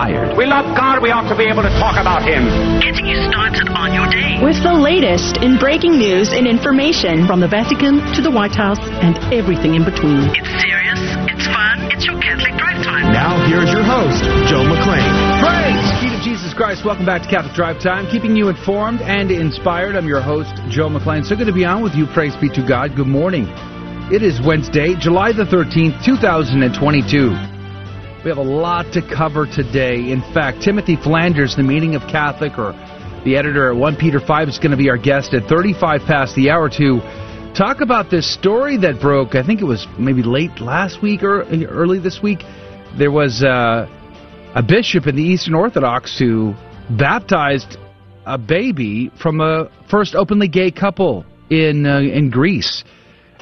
inspired. We love God. We ought to be able to talk about Him. Getting you started on your day. With the latest in breaking news and information from the Vatican to the White House and everything in between. It's serious, it's fun, it's your Catholic Drive Time. Now, here's your host, Joe McClane. Praise be to Jesus Christ. Welcome back to Catholic Drive Time, keeping you informed and inspired. I'm your host, Joe McClane. So good to be on with you. Praise be to God. Good morning. It is Wednesday, July the 13th, 2022. We have a lot to cover today. In fact, Timothy Flanders, the meaning of Catholic, or the editor at 1 Peter 5, is going to be our guest at 35 past the hour to talk about this story that broke. I think it was maybe late last week or early this week. There was uh, a bishop in the Eastern Orthodox who baptized a baby from a first openly gay couple in uh, in Greece.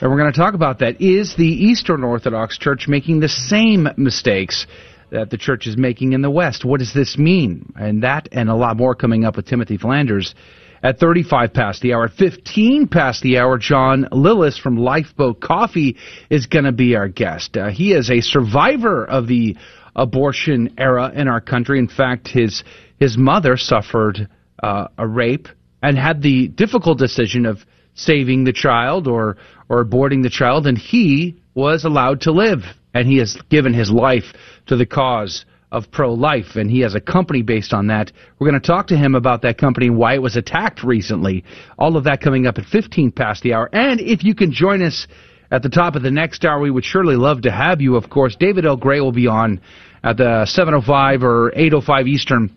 And we're going to talk about that. Is the Eastern Orthodox Church making the same mistakes that the church is making in the West? What does this mean? And that and a lot more coming up with Timothy Flanders at 35 past the hour. 15 past the hour, John Lillis from Lifeboat Coffee is going to be our guest. Uh, he is a survivor of the abortion era in our country. In fact, his his mother suffered uh, a rape and had the difficult decision of saving the child or or aborting the child, and he was allowed to live, and he has given his life to the cause of pro-life, and he has a company based on that. We're going to talk to him about that company and why it was attacked recently. All of that coming up at 15 past the hour. And if you can join us at the top of the next hour, we would surely love to have you, of course. David L. Gray will be on at the 7.05 or 8.05 Eastern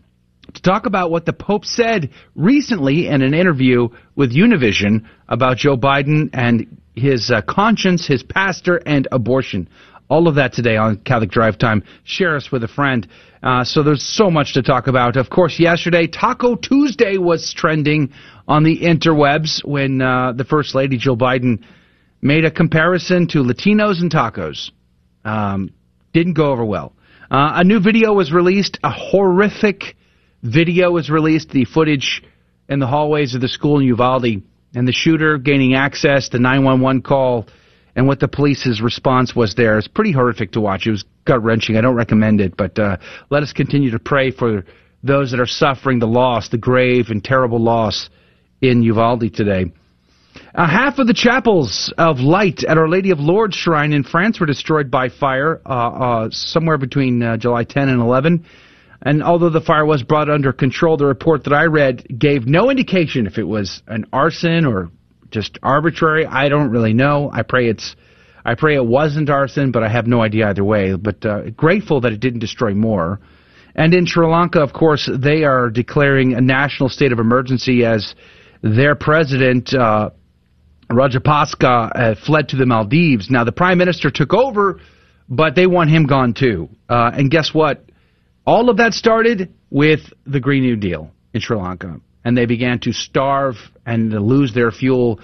talk about what the Pope said recently in an interview with Univision about Joe Biden and his uh, conscience, his pastor, and abortion. All of that today on Catholic Drive Time. Share us with a friend. Uh, so there's so much to talk about. Of course, yesterday, Taco Tuesday was trending on the interwebs when uh, the First Lady, Jill Biden, made a comparison to Latinos and tacos. Um, didn't go over well. Uh, a new video was released, a horrific video was released, the footage in the hallways of the school in Uvalde, and the shooter gaining access, the 911 call, and what the police's response was there. It's pretty horrific to watch. It was gut wrenching. I don't recommend it, but uh, let us continue to pray for those that are suffering the loss, the grave and terrible loss in Uvalde today. Uh, half of the chapels of light at Our Lady of Lourdes Shrine in France were destroyed by fire uh, uh, somewhere between uh, July 10 and 11. And although the fire was brought under control, the report that I read gave no indication if it was an arson or just arbitrary. I don't really know. I pray it's, I pray it wasn't arson, but I have no idea either way. But uh, grateful that it didn't destroy more. And in Sri Lanka, of course, they are declaring a national state of emergency as their president. Uh, Rajapaksa uh, fled to the Maldives. Now the prime minister took over, but they want him gone too. Uh, and guess what? All of that started with the Green New Deal in Sri Lanka, and they began to starve and lose their fuel,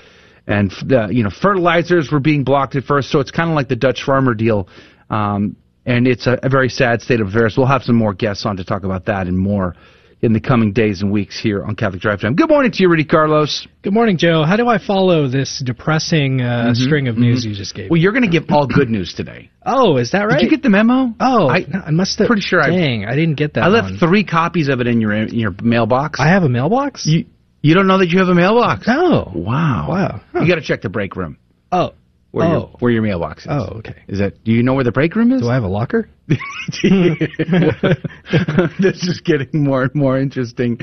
and the, you know fertilizers were being blocked at first. So it's kind of like the Dutch farmer deal, um, and it's a, a very sad state of affairs. We'll have some more guests on to talk about that and more in the coming days and weeks here on Catholic Drive Time. Good morning to you, Rudy Carlos. Good morning, Joe. How do I follow this depressing uh, mm-hmm, string of news mm-hmm. you just gave? Well, you're going to give all good news today. oh, is that right? Did you get the memo? Oh, I, I must have. Pretty sure. Dang, I, I didn't get that. I left one. three copies of it in your in your mailbox. I have a mailbox. You you don't know that you have a mailbox? No. Wow. Wow. Huh. You got to check the break room. Oh. Where, oh. your, where your mailbox is. Oh, okay. Is that? Do you know where the break room is? Do I have a locker? this is getting more and more interesting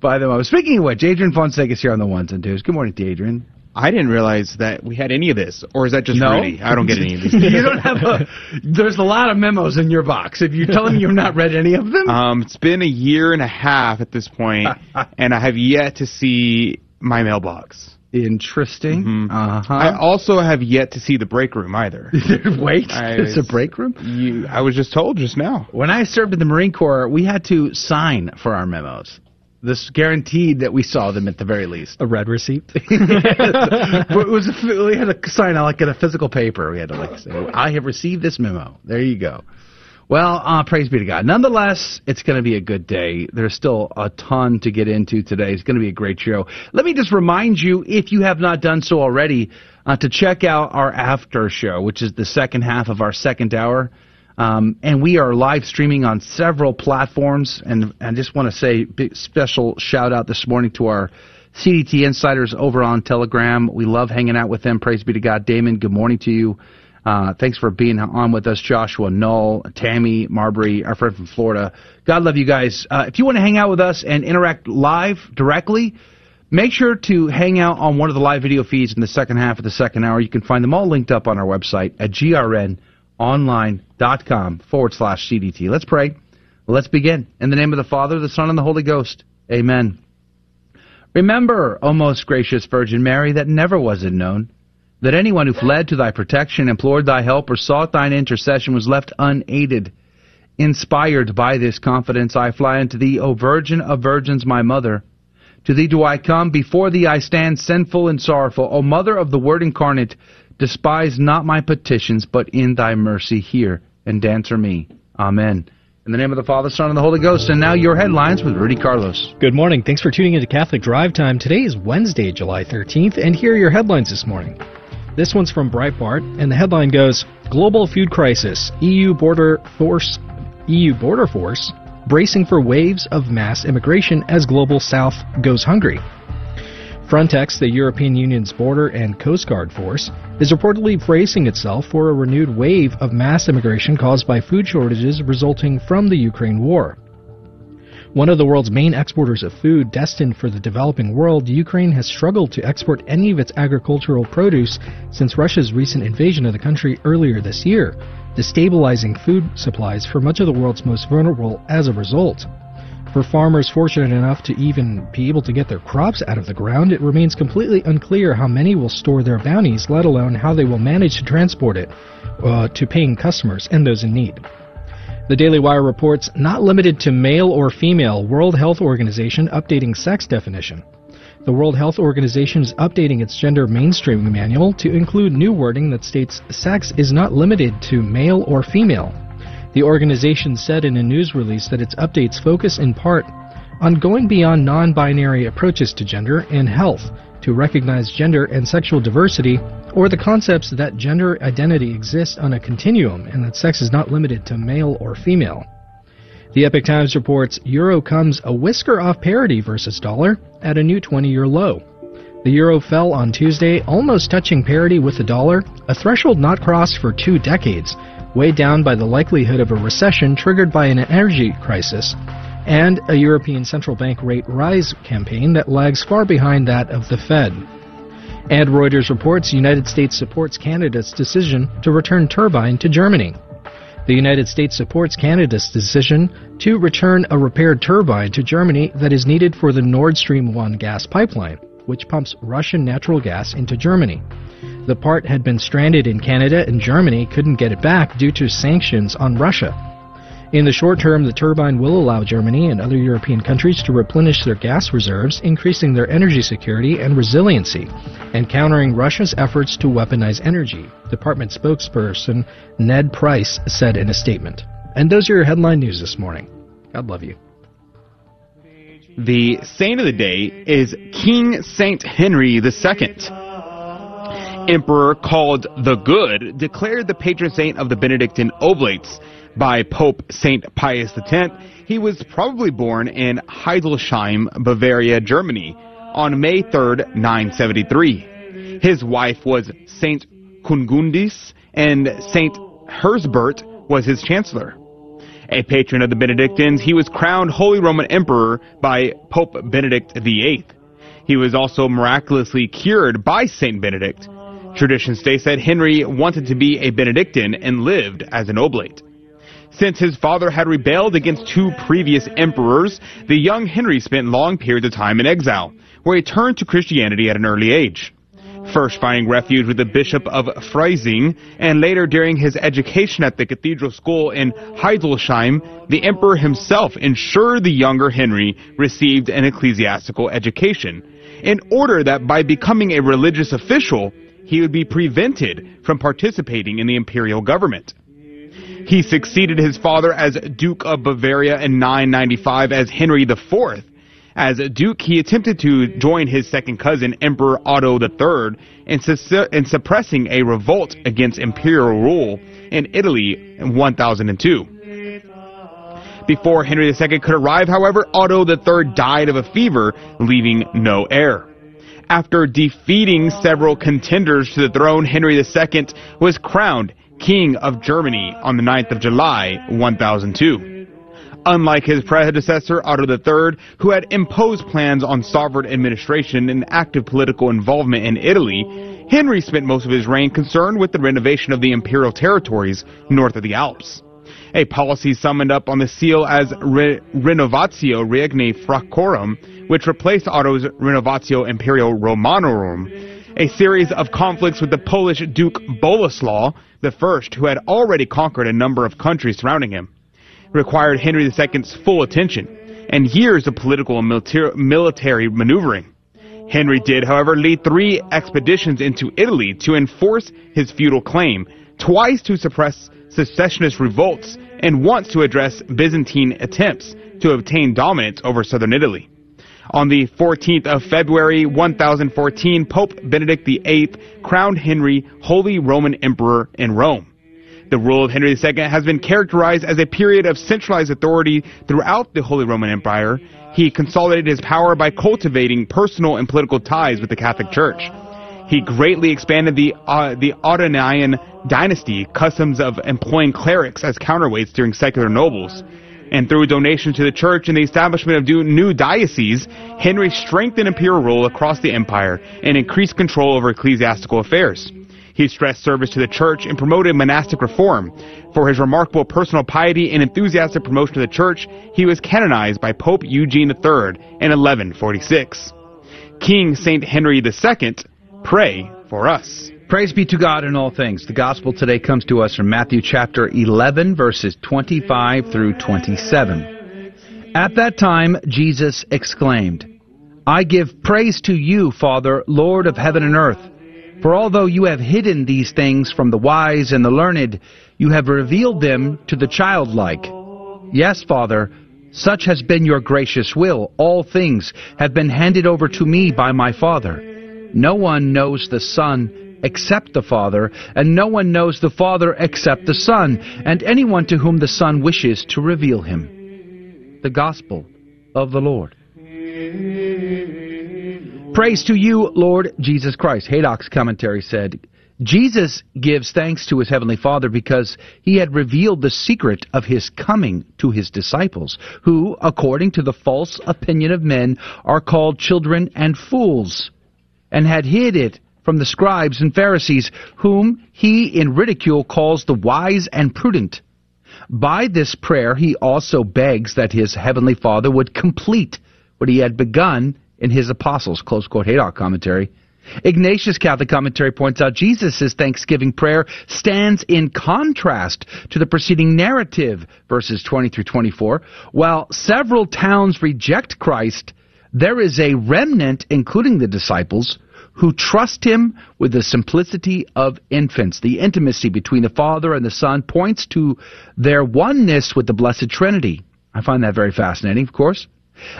by the moment. Speaking of which, Adrian Fonseca is here on the ones and twos. Good morning to Adrian. I didn't realize that we had any of this, or is that just no? Rudy? I don't get any of these. you don't have a. There's a lot of memos in your box. If you're telling me you've not read any of them, um, it's been a year and a half at this point, and I have yet to see my mailbox. Interesting. Mm-hmm. Uh-huh. I also have yet to see the break room either. Wait, I, it's a break room. You, I was just told just now. When I served in the Marine Corps, we had to sign for our memos. This guaranteed that we saw them at the very least. A read receipt. it was we had to sign like in a physical paper. We had to like say, "I have received this memo." There you go. Well, uh, praise be to God. Nonetheless, it's going to be a good day. There's still a ton to get into today. It's going to be a great show. Let me just remind you, if you have not done so already, uh, to check out our after show, which is the second half of our second hour. Um, and we are live streaming on several platforms. And I just want to say big special shout out this morning to our CDT insiders over on Telegram. We love hanging out with them. Praise be to God. Damon, good morning to you. Uh, thanks for being on with us, Joshua, Null, Tammy, Marbury, our friend from Florida. God love you guys. Uh, if you want to hang out with us and interact live directly, make sure to hang out on one of the live video feeds in the second half of the second hour. You can find them all linked up on our website at grnonline.com forward slash CDT. Let's pray. Let's begin. In the name of the Father, the Son, and the Holy Ghost. Amen. Remember, O most gracious Virgin Mary, that never was it known that anyone who fled to thy protection, implored thy help, or sought thine intercession was left unaided. Inspired by this confidence, I fly unto thee, O Virgin of Virgins, my mother. To thee do I come, before thee I stand sinful and sorrowful. O Mother of the Word incarnate, despise not my petitions, but in thy mercy hear and answer me. Amen. In the name of the Father, Son, and the Holy Ghost. And now your headlines with Rudy Carlos. Good morning. Thanks for tuning into Catholic Drive Time. Today is Wednesday, July 13th, and here are your headlines this morning. This one's from Breitbart, and the headline goes: Global food crisis. EU border force EU border force bracing for waves of mass immigration as global south goes hungry. Frontex, the European Union's border and coast guard force, is reportedly bracing itself for a renewed wave of mass immigration caused by food shortages resulting from the Ukraine war. One of the world's main exporters of food destined for the developing world, Ukraine has struggled to export any of its agricultural produce since Russia's recent invasion of the country earlier this year, destabilizing food supplies for much of the world's most vulnerable as a result. For farmers fortunate enough to even be able to get their crops out of the ground, it remains completely unclear how many will store their bounties, let alone how they will manage to transport it uh, to paying customers and those in need. The Daily Wire reports not limited to male or female, World Health Organization updating sex definition. The World Health Organization is updating its gender mainstreaming manual to include new wording that states sex is not limited to male or female. The organization said in a news release that its updates focus in part on going beyond non binary approaches to gender and health to recognize gender and sexual diversity or the concepts that gender identity exists on a continuum and that sex is not limited to male or female. The Epoch Times reports euro comes a whisker off parity versus dollar at a new 20 year low. The euro fell on Tuesday, almost touching parity with the dollar, a threshold not crossed for two decades, weighed down by the likelihood of a recession triggered by an energy crisis and a European Central Bank rate rise campaign that lags far behind that of the Fed. And Reuters reports United States supports Canada's decision to return turbine to Germany. The United States supports Canada's decision to return a repaired turbine to Germany that is needed for the Nord Stream 1 gas pipeline, which pumps Russian natural gas into Germany. The part had been stranded in Canada and Germany couldn't get it back due to sanctions on Russia. In the short term, the turbine will allow Germany and other European countries to replenish their gas reserves, increasing their energy security and resiliency, and countering Russia's efforts to weaponize energy, Department spokesperson Ned Price said in a statement. And those are your headline news this morning. God love you. The saint of the day is King Saint Henry II. Emperor called the Good declared the patron saint of the Benedictine Oblates by Pope St. Pius X, he was probably born in Hildesheim, Bavaria, Germany, on May 3, 973. His wife was St. Kungundis, and St. Herzbert was his chancellor. A patron of the Benedictines, he was crowned Holy Roman Emperor by Pope Benedict VIII. He was also miraculously cured by St. Benedict. Tradition states that Henry wanted to be a Benedictine and lived as an oblate. Since his father had rebelled against two previous emperors, the young Henry spent long periods of time in exile, where he turned to Christianity at an early age. First finding refuge with the Bishop of Freising, and later during his education at the cathedral school in Hildesheim, the emperor himself ensured the younger Henry received an ecclesiastical education, in order that by becoming a religious official, he would be prevented from participating in the imperial government. He succeeded his father as Duke of Bavaria in 995 as Henry IV. As duke, he attempted to join his second cousin, Emperor Otto III, in, su- in suppressing a revolt against imperial rule in Italy in 1002. Before Henry II could arrive, however, Otto III died of a fever, leaving no heir. After defeating several contenders to the throne, Henry II was crowned King of Germany on the 9th of July, 1002. Unlike his predecessor, Otto III, who had imposed plans on sovereign administration and active political involvement in Italy, Henry spent most of his reign concerned with the renovation of the imperial territories north of the Alps. A policy summoned up on the seal as Re- Renovatio Regni Francorum, which replaced Otto's Renovatio Imperial Romanorum, a series of conflicts with the Polish Duke Boleslaw I, who had already conquered a number of countries surrounding him, required Henry II's full attention and years of political and military maneuvering. Henry did, however, lead three expeditions into Italy to enforce his feudal claim, twice to suppress secessionist revolts, and once to address Byzantine attempts to obtain dominance over southern Italy. On the 14th of February 1014, Pope Benedict VIII crowned Henry Holy Roman Emperor in Rome. The rule of Henry II has been characterized as a period of centralized authority throughout the Holy Roman Empire. He consolidated his power by cultivating personal and political ties with the Catholic Church. He greatly expanded the uh, the Ottonian dynasty, customs of employing clerics as counterweights during secular nobles. And through donations to the church and the establishment of new dioceses, Henry strengthened imperial rule across the empire and increased control over ecclesiastical affairs. He stressed service to the church and promoted monastic reform. For his remarkable personal piety and enthusiastic promotion of the church, he was canonized by Pope Eugene III in 1146. King Saint Henry II, pray for us. Praise be to God in all things. The gospel today comes to us from Matthew chapter 11, verses 25 through 27. At that time, Jesus exclaimed, I give praise to you, Father, Lord of heaven and earth. For although you have hidden these things from the wise and the learned, you have revealed them to the childlike. Yes, Father, such has been your gracious will. All things have been handed over to me by my Father. No one knows the Son except the Father, and no one knows the Father except the Son, and anyone to whom the Son wishes to reveal him. The Gospel of the Lord. Praise to you, Lord Jesus Christ. Haydock's commentary said, Jesus gives thanks to his heavenly Father because he had revealed the secret of his coming to his disciples, who, according to the false opinion of men, are called children and fools, and had hid it from the scribes and Pharisees, whom he in ridicule calls the wise and prudent. By this prayer he also begs that his heavenly Father would complete what he had begun in his apostles. Close quote Haydock commentary. Ignatius Catholic commentary points out Jesus' thanksgiving prayer stands in contrast to the preceding narrative, verses 20 through 24. While several towns reject Christ, there is a remnant, including the disciples, who trust him with the simplicity of infants. The intimacy between the Father and the Son points to their oneness with the Blessed Trinity. I find that very fascinating, of course.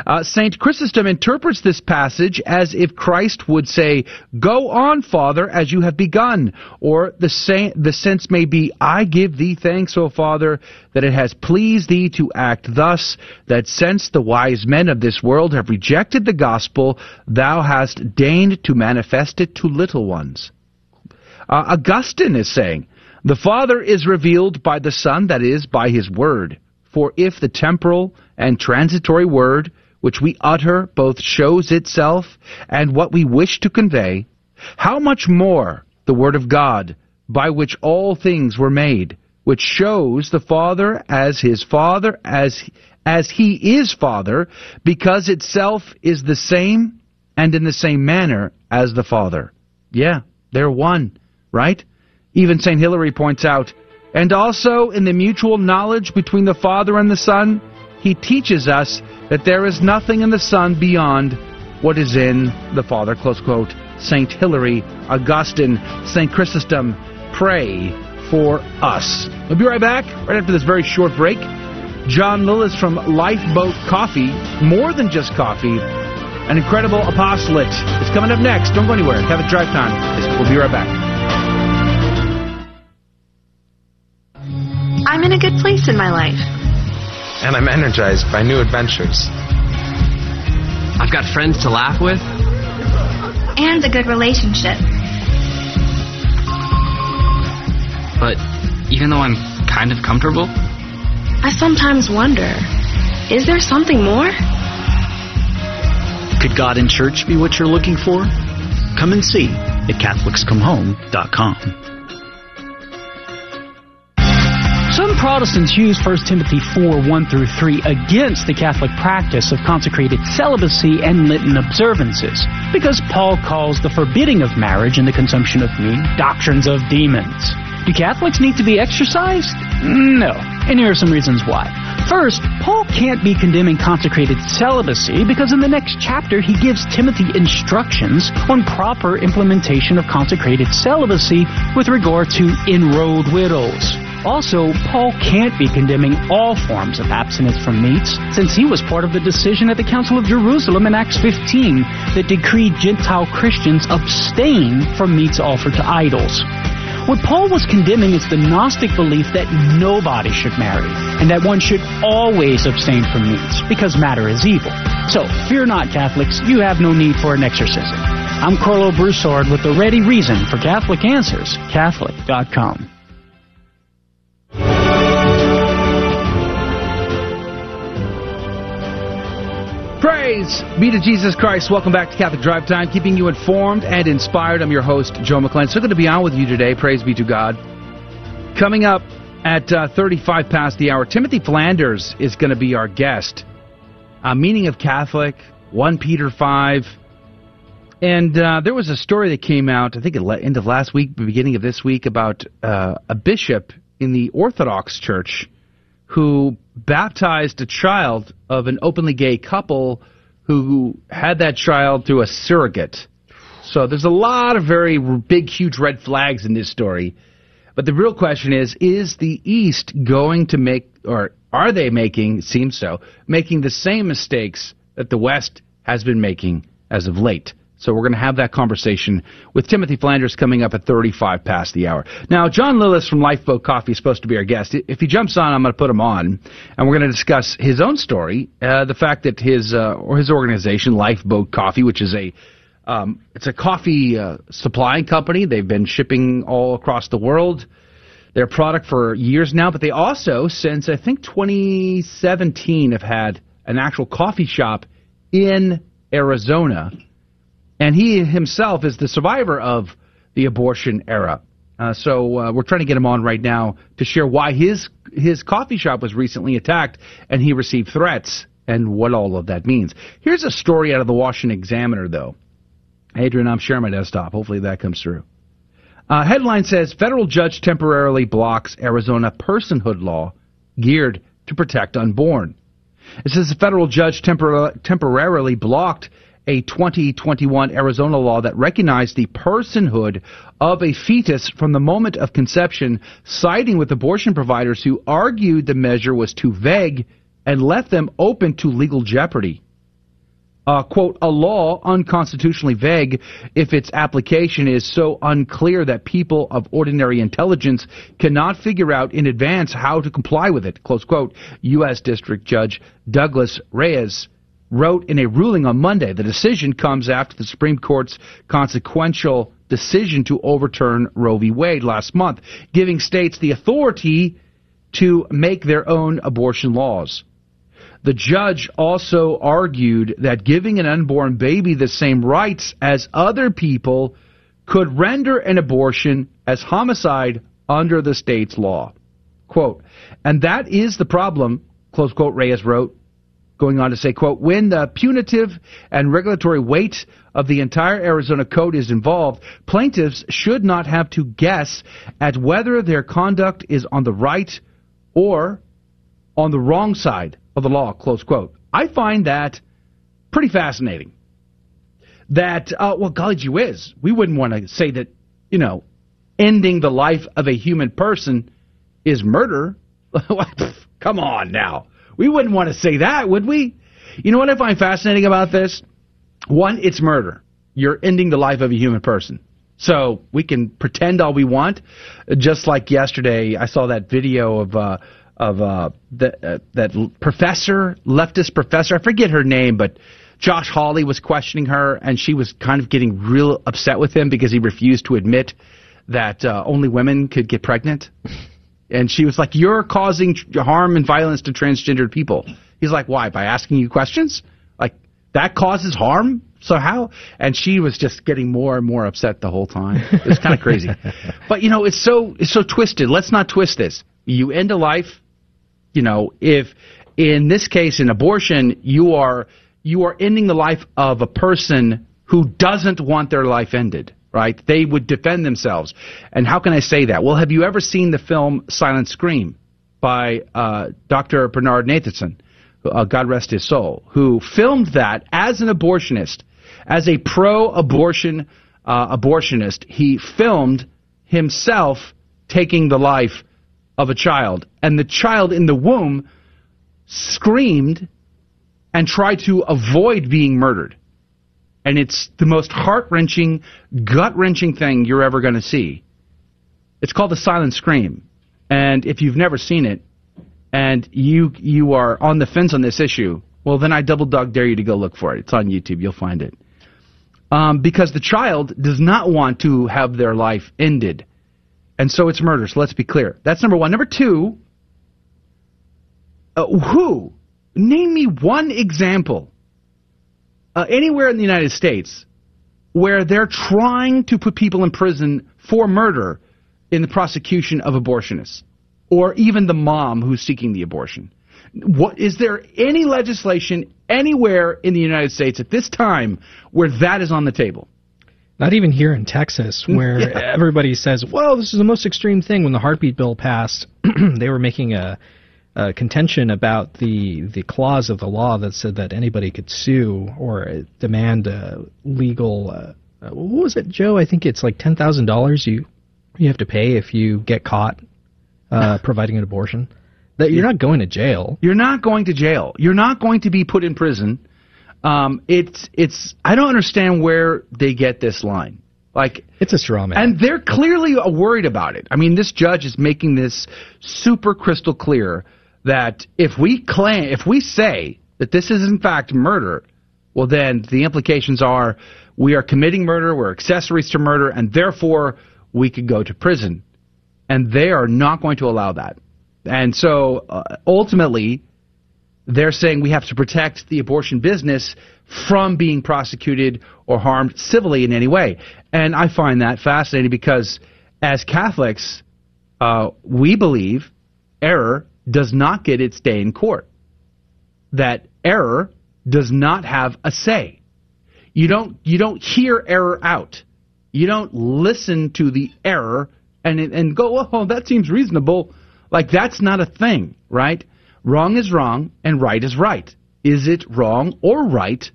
Uh, Saint Chrysostom interprets this passage as if Christ would say, "Go on, Father, as you have begun," or the, the sense may be, "I give thee thanks, O Father, that it has pleased thee to act thus, that since the wise men of this world have rejected the gospel, thou hast deigned to manifest it to little ones." Uh, Augustine is saying, "The Father is revealed by the Son, that is, by His Word." For if the temporal and transitory word which we utter both shows itself and what we wish to convey, how much more the word of God, by which all things were made, which shows the Father as his Father, as, as he is Father, because itself is the same and in the same manner as the Father. Yeah, they're one, right? Even St. Hilary points out, and also in the mutual knowledge between the Father and the Son, he teaches us that there is nothing in the Son beyond what is in the Father. Close quote. St. Hilary, Augustine, St. Chrysostom, pray for us. We'll be right back, right after this very short break. John Lillis from Lifeboat Coffee, more than just coffee, an incredible apostolate It's coming up next. Don't go anywhere. Have a drive time. We'll be right back. I'm in a good place in my life. And I'm energized by new adventures. I've got friends to laugh with. And a good relationship. But even though I'm kind of comfortable, I sometimes wonder is there something more? Could God in church be what you're looking for? Come and see at CatholicsComeHome.com. Protestants use 1 Timothy 4 1 through 3 against the Catholic practice of consecrated celibacy and Lenten observances because Paul calls the forbidding of marriage and the consumption of meat doctrines of demons. Do Catholics need to be exorcised? No. And here are some reasons why. First, Paul can't be condemning consecrated celibacy because in the next chapter he gives Timothy instructions on proper implementation of consecrated celibacy with regard to enrolled widows. Also, Paul can't be condemning all forms of abstinence from meats, since he was part of the decision at the Council of Jerusalem in Acts 15 that decreed Gentile Christians abstain from meats offered to idols. What Paul was condemning is the Gnostic belief that nobody should marry, and that one should always abstain from meats, because matter is evil. So, fear not, Catholics, you have no need for an exorcism. I'm Karlo Broussard with the ready reason for Catholic Answers, Catholic.com. Praise be to Jesus Christ. Welcome back to Catholic Drive Time, keeping you informed and inspired. I'm your host, Joe McClane. So good to be on with you today. Praise be to God. Coming up at uh, 35 past the hour, Timothy Flanders is going to be our guest. A meaning of Catholic, 1 Peter 5. And uh, there was a story that came out, I think, at the end of last week, beginning of this week, about uh, a bishop in the Orthodox Church who baptized a child of an openly gay couple who had that child through a surrogate. So there's a lot of very big, huge red flags in this story. But the real question is is the East going to make, or are they making, seems so, making the same mistakes that the West has been making as of late? So we're going to have that conversation with Timothy Flanders coming up at 35 past the hour. Now, John Lillis from Lifeboat Coffee is supposed to be our guest. If he jumps on, I'm going to put him on, and we're going to discuss his own story, uh, the fact that his uh, or his organization, Lifeboat Coffee, which is a um, it's a coffee uh, supplying company. They've been shipping all across the world their product for years now, but they also, since I think 2017, have had an actual coffee shop in Arizona and he himself is the survivor of the abortion era. Uh, so uh, we're trying to get him on right now to share why his his coffee shop was recently attacked and he received threats and what all of that means. Here's a story out of the Washington Examiner, though. Adrian, I'm sharing my desktop. Hopefully that comes through. Uh, headline says federal judge temporarily blocks Arizona personhood law geared to protect unborn. It says the federal judge tempor- temporarily blocked a 2021 Arizona law that recognized the personhood of a fetus from the moment of conception, siding with abortion providers who argued the measure was too vague and left them open to legal jeopardy. Uh, quote, a law unconstitutionally vague if its application is so unclear that people of ordinary intelligence cannot figure out in advance how to comply with it, close quote, U.S. District Judge Douglas Rayes wrote in a ruling on Monday. The decision comes after the Supreme Court's consequential decision to overturn Roe v. Wade last month, giving states the authority to make their own abortion laws. The judge also argued that giving an unborn baby the same rights as other people could render an abortion as homicide under the state's law. Quote, and that is the problem, close quote, Rayes wrote, going on to say, quote, when the punitive and regulatory weight of the entire Arizona Code is involved, plaintiffs should not have to guess at whether their conduct is on the right or on the wrong side of the law, close quote. I find that pretty fascinating. That, uh, well, golly gee whiz, we wouldn't want to say that, you know, ending the life of a human person is murder. Come on now. We wouldn't want to say that, would we? You know what I find fascinating about this? One, it's murder. You're ending the life of a human person. So we can pretend all we want. Just like yesterday, I saw that video of uh, of uh, the, uh, that professor, leftist professor. I forget her name, but Josh Hawley was questioning her, and she was kind of getting real upset with him because he refused to admit that uh, only women could get pregnant. And she was like, "You're causing harm and violence to transgendered people." He's like, "Why? By asking you questions? Like that causes harm? So how?" And she was just getting more and more upset the whole time. It's kind of crazy. But you know, it's so it's so twisted. Let's not twist this. You end a life. You know, if in this case, in abortion, you are you are ending the life of a person who doesn't want their life ended right? They would defend themselves. And how can I say that? Well, have you ever seen the film Silent Scream by uh, Dr. Bernard Nathanson, uh, God rest his soul, who filmed that as an abortionist, as a pro-abortion uh, abortionist. He filmed himself taking the life of a child, and the child in the womb screamed and tried to avoid being murdered and it's the most heart wrenching, gut wrenching thing you're ever going to see. It's called the Silent Scream, and if you've never seen it, and you you are on the fence on this issue, well then I double dog dare you to go look for it. It's on YouTube. You'll find it. Um, because the child does not want to have their life ended, and so it's murder. So let's be clear. That's number one. Number two. Uh, who? Name me one example uh, anywhere in the United States where they're trying to put people in prison for murder in the prosecution of abortionists or even the mom who's seeking the abortion. What is there any legislation anywhere in the United States at this time where that is on the table? Not even here in Texas, where yeah. everybody says, "Well, this is the most extreme thing." When the heartbeat bill passed, they were making a uh, contention about the the clause of the law that said that anybody could sue or demand a legal. Uh, uh, what was it, Joe? I think it's like ten thousand dollars you you have to pay if you get caught uh, providing an abortion. That you're not going to jail. You're not going to jail. You're not going to be put in prison. Um, it's it's. I don't understand where they get this line. Like it's a straw man, and they're clearly worried about it. I mean, this judge is making this super crystal clear that if we claim, if we say that this is in fact murder, well, then the implications are we are committing murder, we're accessories to murder, and therefore we could go to prison. And they are not going to allow that. And so uh, ultimately, they're saying we have to protect the abortion business from being prosecuted or harmed civilly in any way. And I find that fascinating because as Catholics, uh, we believe error does not get its day in court. That error does not have a say. You don't you don't hear error out. You don't listen to the error and and go, "Oh, that seems reasonable." Like that's not a thing, right? Wrong is wrong and right is right. Is it wrong or right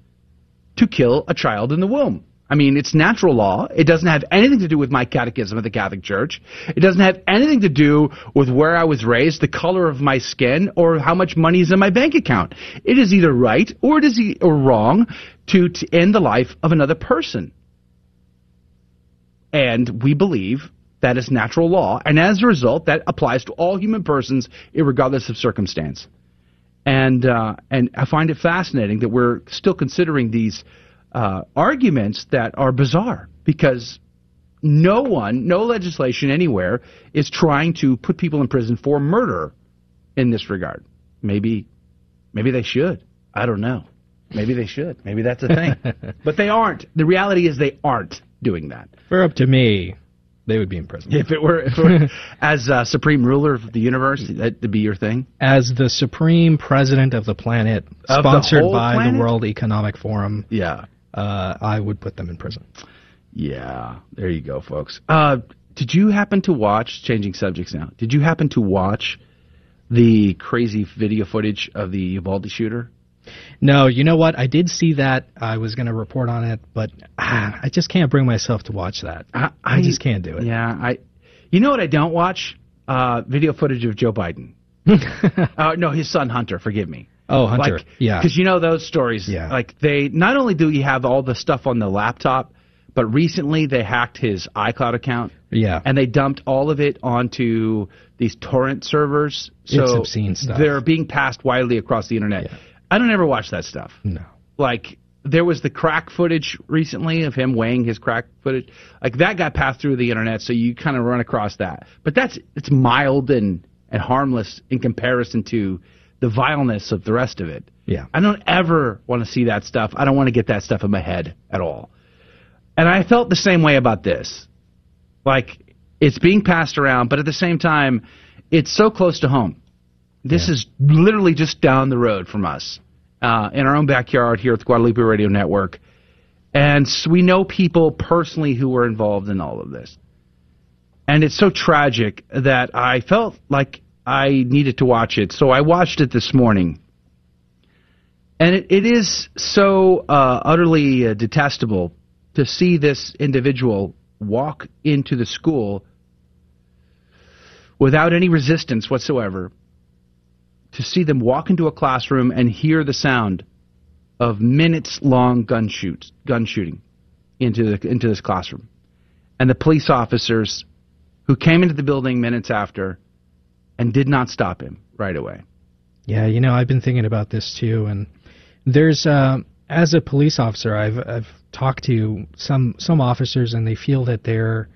to kill a child in the womb? I mean, it's natural law. It doesn't have anything to do with my catechism of the Catholic Church. It doesn't have anything to do with where I was raised, the color of my skin, or how much money is in my bank account. It is either right or it is or wrong to, to end the life of another person. And we believe that is natural law, and as a result, that applies to all human persons, regardless of circumstance. And uh, and I find it fascinating that we're still considering these uh, arguments that are bizarre because no one, no legislation anywhere is trying to put people in prison for murder in this regard. Maybe, maybe they should. I don't know. Maybe they should. Maybe that's a thing. but they aren't. The reality is they aren't doing that. For up to me, they would be in prison. If it were, if it were as uh, supreme ruler of the universe, that'd be your thing. As the supreme president of the planet, of sponsored the by planet? the World Economic Forum. Yeah uh, I would put them in prison. Yeah, there you go, folks. Uh, did you happen to watch, changing subjects now, did you happen to watch the crazy video footage of the Uvalde shooter? No, you know what? I did see that. I was going to report on it, but ah, I just can't bring myself to watch that. I, I, just can't do it. Yeah, I. You know what I don't watch? Uh, video footage of Joe Biden. uh, no, his son Hunter. Forgive me. Oh, Hunter. Like, yeah. Because you know those stories. Yeah. Like they not only do you have all the stuff on the laptop, but recently they hacked his iCloud account. Yeah. And they dumped all of it onto these torrent servers. So It's obscene stuff. They're being passed widely across the internet. I don't ever watch that stuff. No. Like there was the crack footage recently of him weighing his crack footage. Like that got passed through the internet, so you kind of run across that. But that's it's mild and and harmless in comparison to the vileness of the rest of it. Yeah. I don't ever want to see that stuff. I don't want to get that stuff in my head at all. And I felt the same way about this. Like it's being passed around, but at the same time, it's so close to home. This is literally just down the road from us, uh, in our own backyard here at the Guadalupe Radio Network. And so we know people personally who were involved in all of this. And it's so tragic that I felt like I needed to watch it. So I watched it this morning. And it, it is so uh, utterly uh, detestable to see this individual walk into the school without any resistance whatsoever. To see them walk into a classroom and hear the sound of minutes long gun gun shooting into the, into this classroom, and the police officers who came into the building minutes after and did not stop him right away. Yeah, you know, I've been thinking about this too, and there's uh, as a police officer, I've I've talked to some some officers, and they feel that they're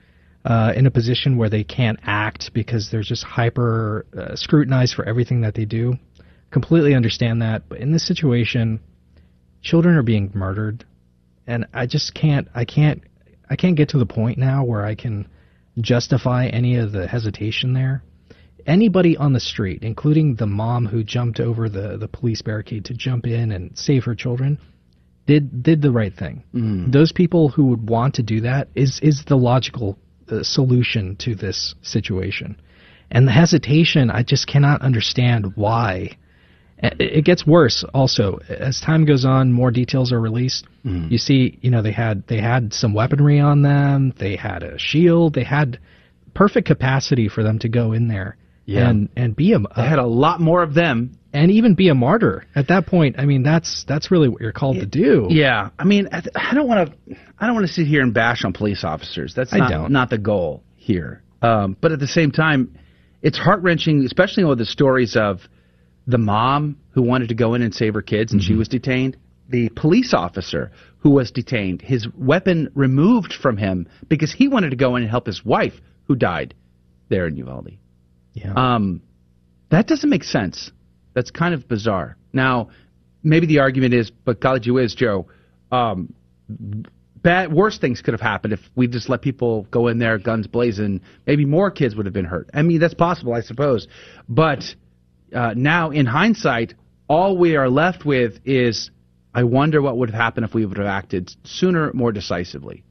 uh, in a position where they can't act because they're just hyper uh, scrutinized for everything that they do. Completely understand that, but in this situation, children are being murdered, and I just can't I can't I can't get to the point now where I can justify any of the hesitation there anybody on the street, including the mom who jumped over the, the police barricade to jump in and save her children, did did the right thing. Mm. Those people who would want to do that is is the logical uh, solution to this situation. And the hesitation, I just cannot understand why. It gets worse. Also, as time goes on, more details are released. Mm. You see, you know, they had they had some weaponry on them. They had a shield. They had perfect capacity for them to go in there Yeah. and and be a, They had a lot more of them. and even be a martyr at that point. I mean, that's that's really what you're called to do. Yeah, I mean, I, I don't want to. I don't want to sit here and bash on police officers. That's I not not the goal here. Um, but at the same time, it's heart wrenching, especially with the stories of the mom who wanted to go in and save her kids and she Mm-hmm. was detained. The police officer who was detained, his weapon removed from him because he wanted to go in and help his wife who died there in Uvalde. Yeah. Um, that doesn't make sense. That's kind of bizarre. Now, maybe the argument is, but college you is, Joe, um, bad, worse things could have happened if we just let people go in there, guns blazing. Maybe more kids would have been hurt. I mean, that's possible, I suppose. But uh, now, in hindsight, all we are left with is, I wonder what would have happened if we would have acted sooner, more decisively.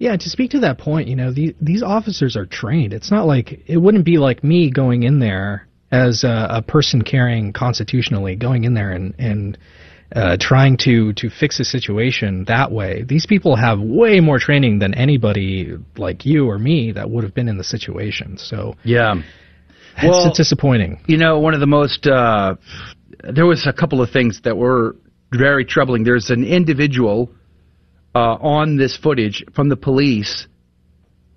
Yeah, to speak to that point, you know, the, these officers are trained. It's not like it wouldn't be like me going in there as a, a person carrying constitutionally, going in there and and uh, trying to to fix a situation that way. These people have way more training than anybody like you or me that would have been in the situation. So Yeah. it's, Well- it's disappointing. You know, one of the most uh, there was a couple of things that were very troubling. There's an individual uh, on this footage from the police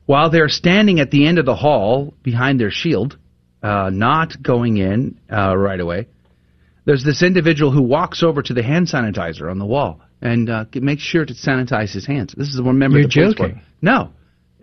while they're standing at the end of the hall behind their shield, uh, not going in uh, right away. There's this individual who walks over to the hand sanitizer on the wall and uh, makes sure to sanitize his hands. This is the one member You're of the police joking. No,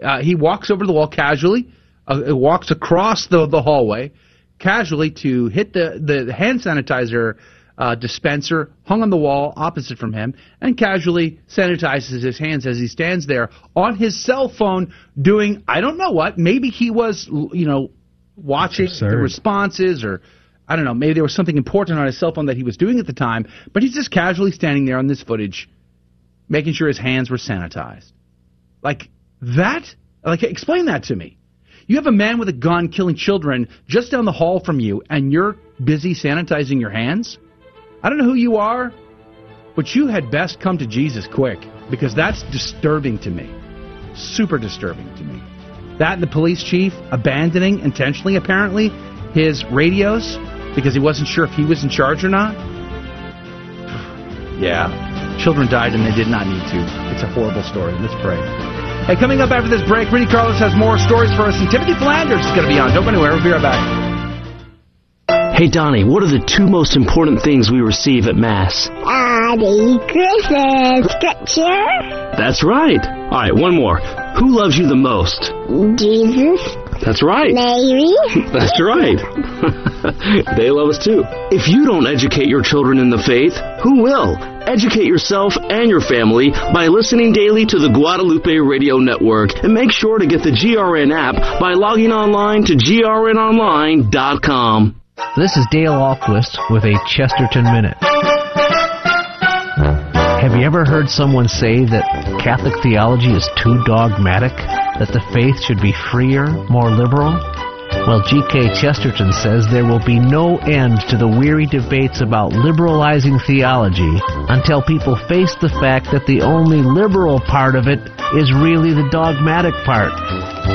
uh, he walks over the wall casually, uh, walks across the the hallway casually to hit the the hand sanitizer uh, dispenser hung on the wall opposite from him, and casually sanitizes his hands as he stands there on his cell phone doing I don't know what. Maybe he was you know watching the responses or. I don't know, maybe there was something important on his cell phone that he was doing at the time, but he's just casually standing there on this footage, making sure his hands were sanitized. Like that? Like explain that to me. You have a man with a gun killing children just down the hall from you, and you're busy sanitizing your hands? I don't know who you are, but you had best come to Jesus quick because that's disturbing to me. Super disturbing to me. That and the police chief abandoning intentionally, apparently, his radios because he wasn't sure if he was in charge or not. Yeah, children died and they did not need to. It's a horrible story. Let's pray. Hey, coming up after this break, Rennie Carlos has more stories for us, and Timothy Flanders is going to be on. Don't go anywhere. We'll be right back. Hey, Donnie, what are the two most important things we receive at Mass? Happy Christmas, Scripture. That's right. All right, one more. Who loves you the most? Jesus. That's right. Mary. That's right. they love us too. If you don't educate your children in the faith, who will? Educate yourself and your family by listening daily to the Guadalupe Radio Network and make sure to get the GRN app by logging online to grnonline.com. This is Dale Ahlquist with a Chesterton Minute. Have you ever heard someone say that Catholic theology is too dogmatic? That the faith should be freer, more liberal? Well, G.K. Chesterton says there will be no end to the weary debates about liberalizing theology until people face the fact that the only liberal part of it is really the dogmatic part.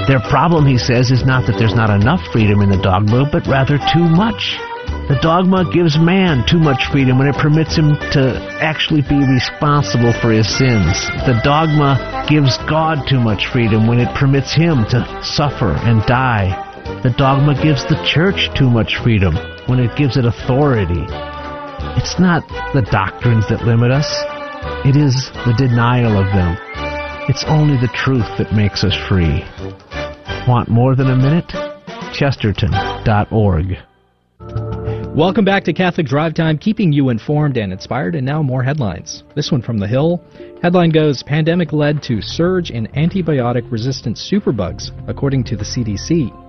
Their problem, he says, is not that there's not enough freedom in the dogma, but rather too much. The dogma gives man too much freedom when it permits him to actually be responsible for his sins. The dogma gives God too much freedom when it permits him to suffer and die. The dogma gives the church too much freedom when it gives it authority. It's not the doctrines that limit us, it is the denial of them. It's only the truth that makes us free. Want more than a minute? Chesterton.org. Welcome back to Catholic Drive Time, keeping you informed and inspired, and now more headlines. This one from The Hill. Headline goes Pandemic led to surge in antibiotic resistant superbugs, according to the CDC.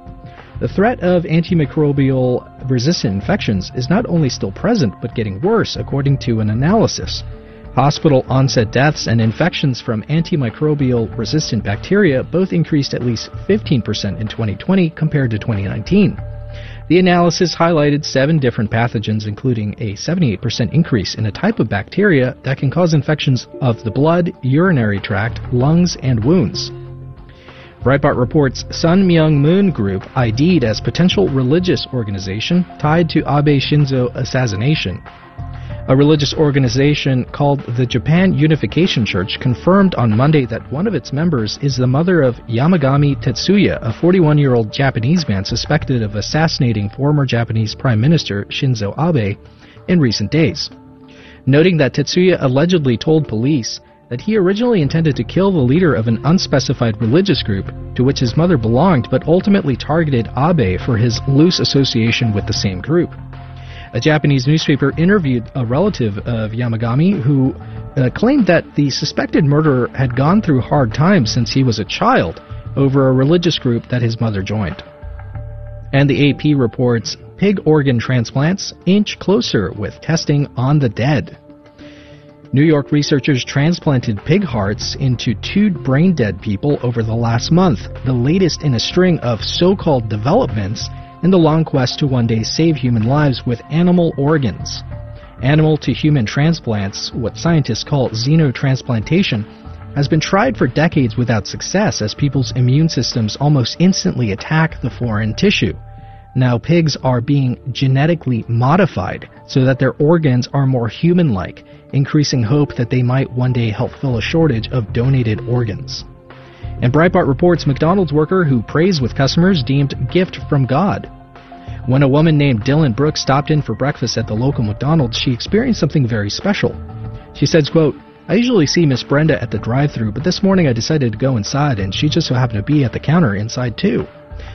The threat of antimicrobial resistant infections is not only still present, but getting worse, according to an analysis. Hospital onset deaths and infections from antimicrobial resistant bacteria both increased at least 15% in 2020 compared to 2019. The analysis highlighted seven different pathogens, including a 78% increase in a type of bacteria that can cause infections of the blood, urinary tract, lungs, and wounds. Breitbart reports Sun Myung Moon Group ID'd as potential religious organization tied to Abe Shinzo assassination. A religious organization called the Japan Unification Church confirmed on Monday that one of its members is the mother of Yamagami Tetsuya, a 41 year old Japanese man suspected of assassinating former Japanese Prime Minister Shinzo Abe in recent days. Noting that Tetsuya allegedly told police that he originally intended to kill the leader of an unspecified religious group to which his mother belonged, but ultimately targeted Abe for his loose association with the same group. A Japanese newspaper interviewed a relative of Yamagami who uh, claimed that the suspected murderer had gone through hard times since he was a child over a religious group that his mother joined. And the AP reports pig organ transplants inch closer with testing on the dead. New York researchers transplanted pig hearts into two brain dead people over the last month, the latest in a string of so called developments in the long quest to one day save human lives with animal organs. Animal to human transplants, what scientists call xenotransplantation, has been tried for decades without success as people's immune systems almost instantly attack the foreign tissue. Now, pigs are being genetically modified so that their organs are more human like, increasing hope that they might one day help fill a shortage of donated organs. And Breitbart reports McDonald's worker who prays with customers deemed gift from God. When a woman named Dylan Brooks stopped in for breakfast at the local McDonald's, she experienced something very special. She says, quote, I usually see Miss Brenda at the drive-through, but this morning I decided to go inside and she just so happened to be at the counter inside too.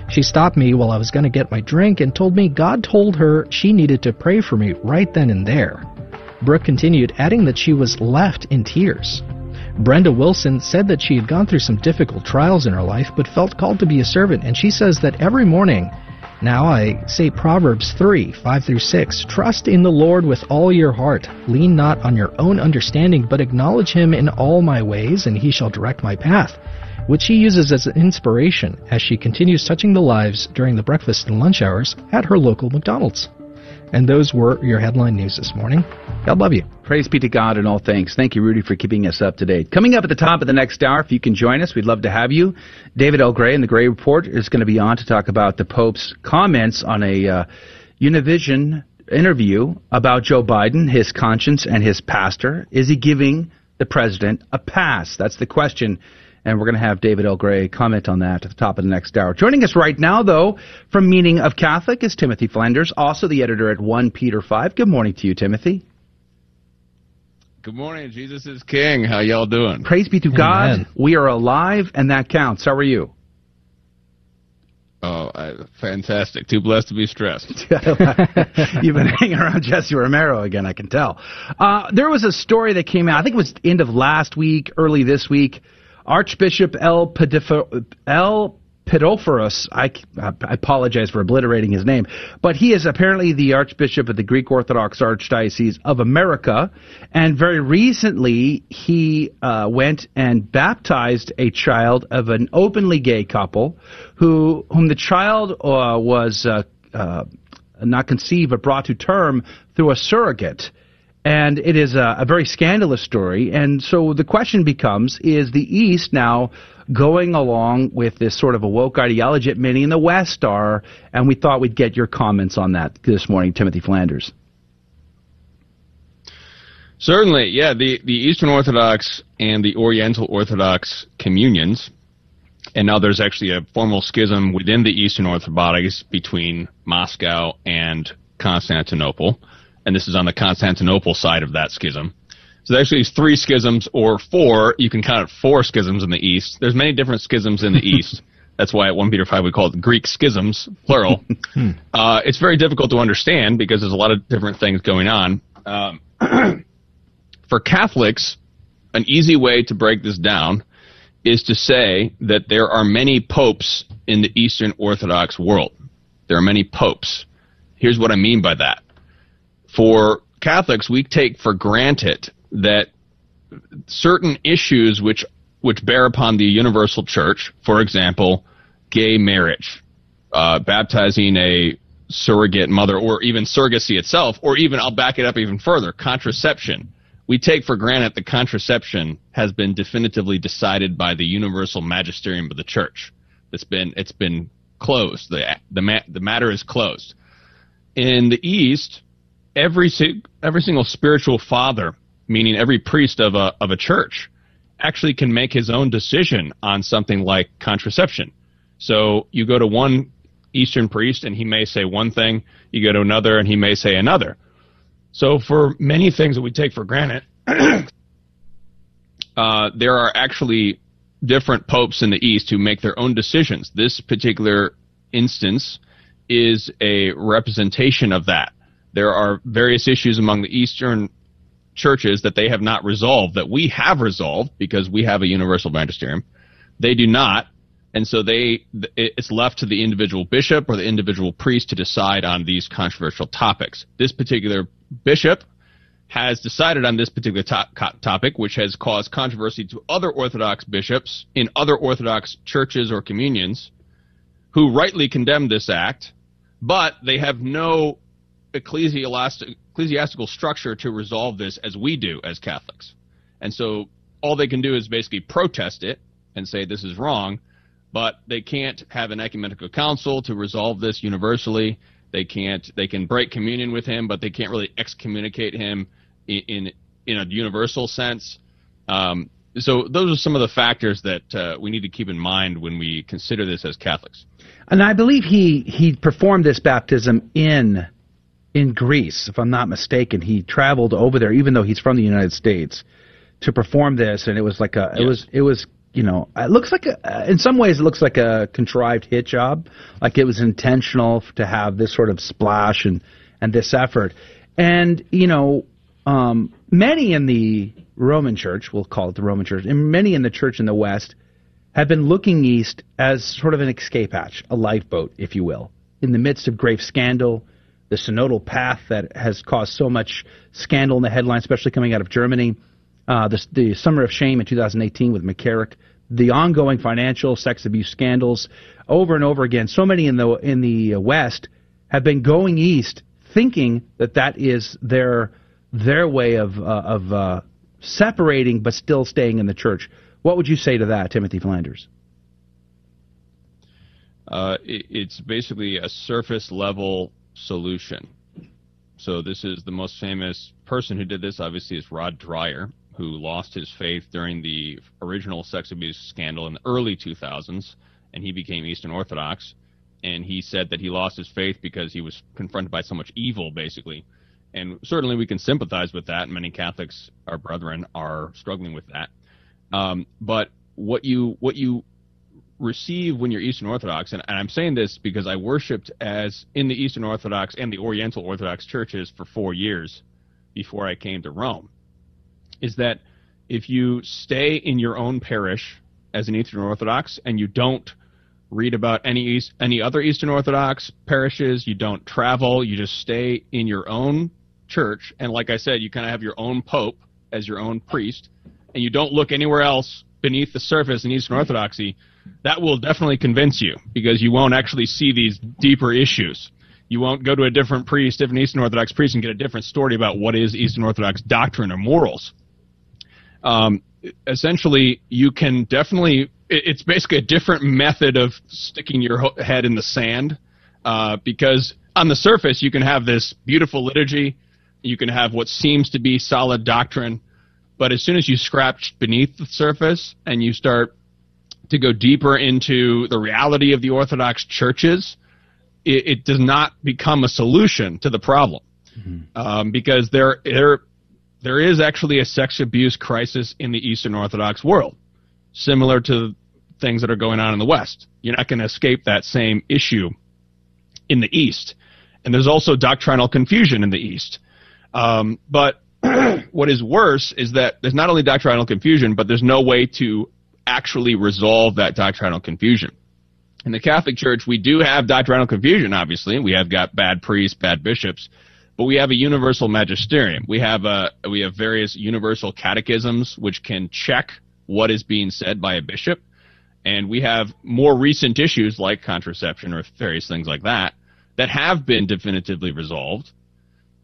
She stopped me while I was going to get my drink and told me God told her she needed to pray for me right then and there. Brooke continued, adding that she was left in tears. Brenda Wilson said that she had gone through some difficult trials in her life but felt called to be a servant, and she says that every morning now I say Proverbs 3 5 through 6 Trust in the Lord with all your heart. Lean not on your own understanding, but acknowledge him in all my ways, and he shall direct my path. Which she uses as an inspiration as she continues touching the lives during the breakfast and lunch hours at her local McDonald's. And those were your headline news this morning. God love you. Praise be to God in all things. Thank you, Rudy, for keeping us up to date. Coming up at the top of the next hour, if you can join us, we'd love to have you. David L. Gray in the Gray Report is going to be on to talk about the Pope's comments on a uh, Univision interview about Joe Biden, his conscience, and his pastor. Is he giving the president a pass? That's the question. And we're going to have David L. Gray comment on that at the top of the next hour. Joining us right now, though, from Meaning of Catholic is Timothy Flanders, also the editor at 1 Peter 5. Good morning to you, Timothy. Good morning. Jesus is King. How y'all doing? Praise be to Amen. God. We are alive, and that counts. How are you? Oh, I, fantastic. Too blessed to be stressed. You've been hanging around Jesse Romero again, I can tell. Uh, there was a story that came out, I think it was end of last week, early this week. Archbishop L. Pedif- L. Pedophoros, I, I apologize for obliterating his name, but he is apparently the Archbishop of the Greek Orthodox Archdiocese of America, and very recently he uh, went and baptized a child of an openly gay couple, who whom the child uh, was uh, uh not conceived but brought to term through a surrogate. And it is a, a, very scandalous story. And so the question becomes, is the East now going along with this sort of a woke ideology? That many in the West are. And we thought we'd get your comments on that this morning, Timothy Flanders. Certainly, yeah. The, the Eastern Orthodox and the Oriental Orthodox communions, and now there's actually a formal schism within the Eastern Orthodox between Moscow and Constantinople and this is on the Constantinople side of that schism. So there's actually three schisms or four. You can count it four schisms in the East. There's many different schisms in the East. That's why at 1 Peter 5 we call it Greek schisms, plural. uh, it's very difficult to understand because there's a lot of different things going on. Um, for Catholics, an easy way to break this down is to say that there are many popes in the Eastern Orthodox world. There are many popes. Here's what I mean by that for Catholics, we take for granted that certain issues which which bear upon the universal church, for example, gay marriage, uh, baptizing a surrogate mother, or even surrogacy itself, or even I'll back it up even further, contraception. We take for granted that contraception has been definitively decided by the universal magisterium of the church. It's been it's been closed. The the ma- the matter is closed. In the East, every every single spiritual father, meaning every priest of a of a church, actually can make his own decision on something like contraception. So you go to one Eastern priest and he may say one thing, you go to another and he may say another. So for many things that we take for granted, uh, there are actually different popes in the East who make their own decisions. This particular instance is a representation of that. There are various issues among the Eastern churches that they have not resolved that we have resolved because we have a universal magisterium. They do not, and so they it's left to the individual bishop or the individual priest to decide on these controversial topics. This particular bishop has decided on this particular to- topic, which has caused controversy to other Orthodox bishops in other Orthodox churches or communions, who rightly condemn this act, but they have no ecclesiastical structure to resolve this as we do as Catholics. And so all they can do is basically protest it and say this is wrong, but they can't have an ecumenical council to resolve this universally. They can't. They can break communion with him, but they can't really excommunicate him in in, in a universal sense. Um, so those are some of the factors that uh, we need to keep in mind when we consider this as Catholics. And I believe he he performed this baptism in in Greece, if I'm not mistaken. He traveled over there, even though he's from the United States, to perform this, and it was like a, it was, it was, you know, it looks like a, in some ways it looks like a contrived hit job, like it was intentional to have this sort of splash and and this effort, and you know, um, many in the Roman Church, we'll call it the Roman Church, and many in the Church in the West have been looking east as sort of an escape hatch, a lifeboat, if you will, in the midst of grave scandal the synodal path that has caused so much scandal in the headlines, especially coming out of Germany, uh, the, the summer of shame in 2018 with McCarrick, the ongoing financial sex abuse scandals over and over again. So many in the in the West have been going east, thinking that that is their their way of uh, of uh, separating but still staying in the church. What would you say to that, Timothy Flanders? Uh, it, it's basically a surface level solution. So this is the most famous person who did this. Obviously, is Rod Dreher, who lost his faith during the original sex abuse scandal in the early 2000s, and he became Eastern Orthodox. And he said that he lost his faith because he was confronted by so much evil, basically. And certainly we can sympathize with that. Many Catholics, our brethren, are struggling with that. Um, but what you what you receive when you're Eastern Orthodox, and, and, I'm saying this because I worshipped as in the Eastern Orthodox and the Oriental Orthodox churches for four years before I came to Rome, is that if you stay in your own parish as an Eastern Orthodox and you don't read about any any other Eastern Orthodox parishes, you don't travel, you just stay in your own church, and like I said, you kind of have your own pope as your own priest, and you don't look anywhere else beneath the surface in Eastern Orthodoxy, that will definitely convince you because you won't actually see these deeper issues. You won't go to a different priest, different Eastern Orthodox priest, and get a different story about what is Eastern Orthodox doctrine or morals. Um, essentially, you can definitely. It's basically a different method of sticking your head in the sand uh, because on the surface you can have this beautiful liturgy, you can have what seems to be solid doctrine, but as soon as you scratch beneath the surface and you start to go deeper into the reality of the Orthodox churches, it, it does not become a solution to the problem. Mm-hmm. Um, because there, there, there is actually a sex abuse crisis in the Eastern Orthodox world, similar to things that are going on in the West. You're not going to escape that same issue in the East. And there's also doctrinal confusion in the East. Um, but what is worse is that there's not only doctrinal confusion, but there's no way to actually resolve that doctrinal confusion. In the Catholic Church, we do have doctrinal confusion, obviously. We have got bad priests, bad bishops, but we have a universal magisterium. We have a, we have various universal catechisms which can check what is being said by a bishop. And we have more recent issues like contraception or various things like that that have been definitively resolved.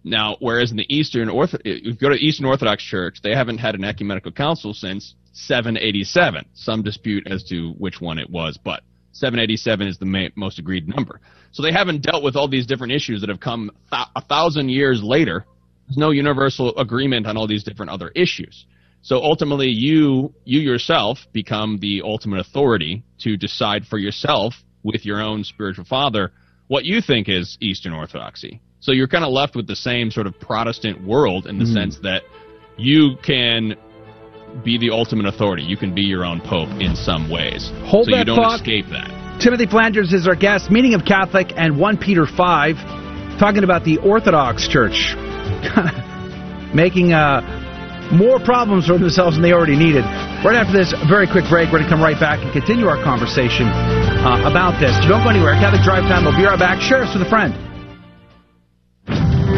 Now, whereas in the Eastern Ortho, if you go to Eastern Orthodox Church, they haven't had an ecumenical council since 787. Some dispute as to which one it was, but 787 is the ma- most agreed number. So they haven't dealt with all these different issues that have come th- a thousand years later. There's no universal agreement on all these different other issues. So ultimately, you you yourself become the ultimate authority to decide for yourself with your own spiritual father what you think is Eastern Orthodoxy. So you're kind of left with the same sort of Protestant world in the mm. sense that you can be the ultimate authority. You can be your own pope in some ways. Hold so that you don't thought. escape that. Timothy Flanders is our guest. Meaning of Catholic and 1 Peter 5, talking about the Orthodox Church making uh, more problems for themselves than they already needed. Right after this very quick break, we're going to come right back and continue our conversation uh, about this. Don't go anywhere. Catholic Drive Time. We'll be right back. Share us with a friend.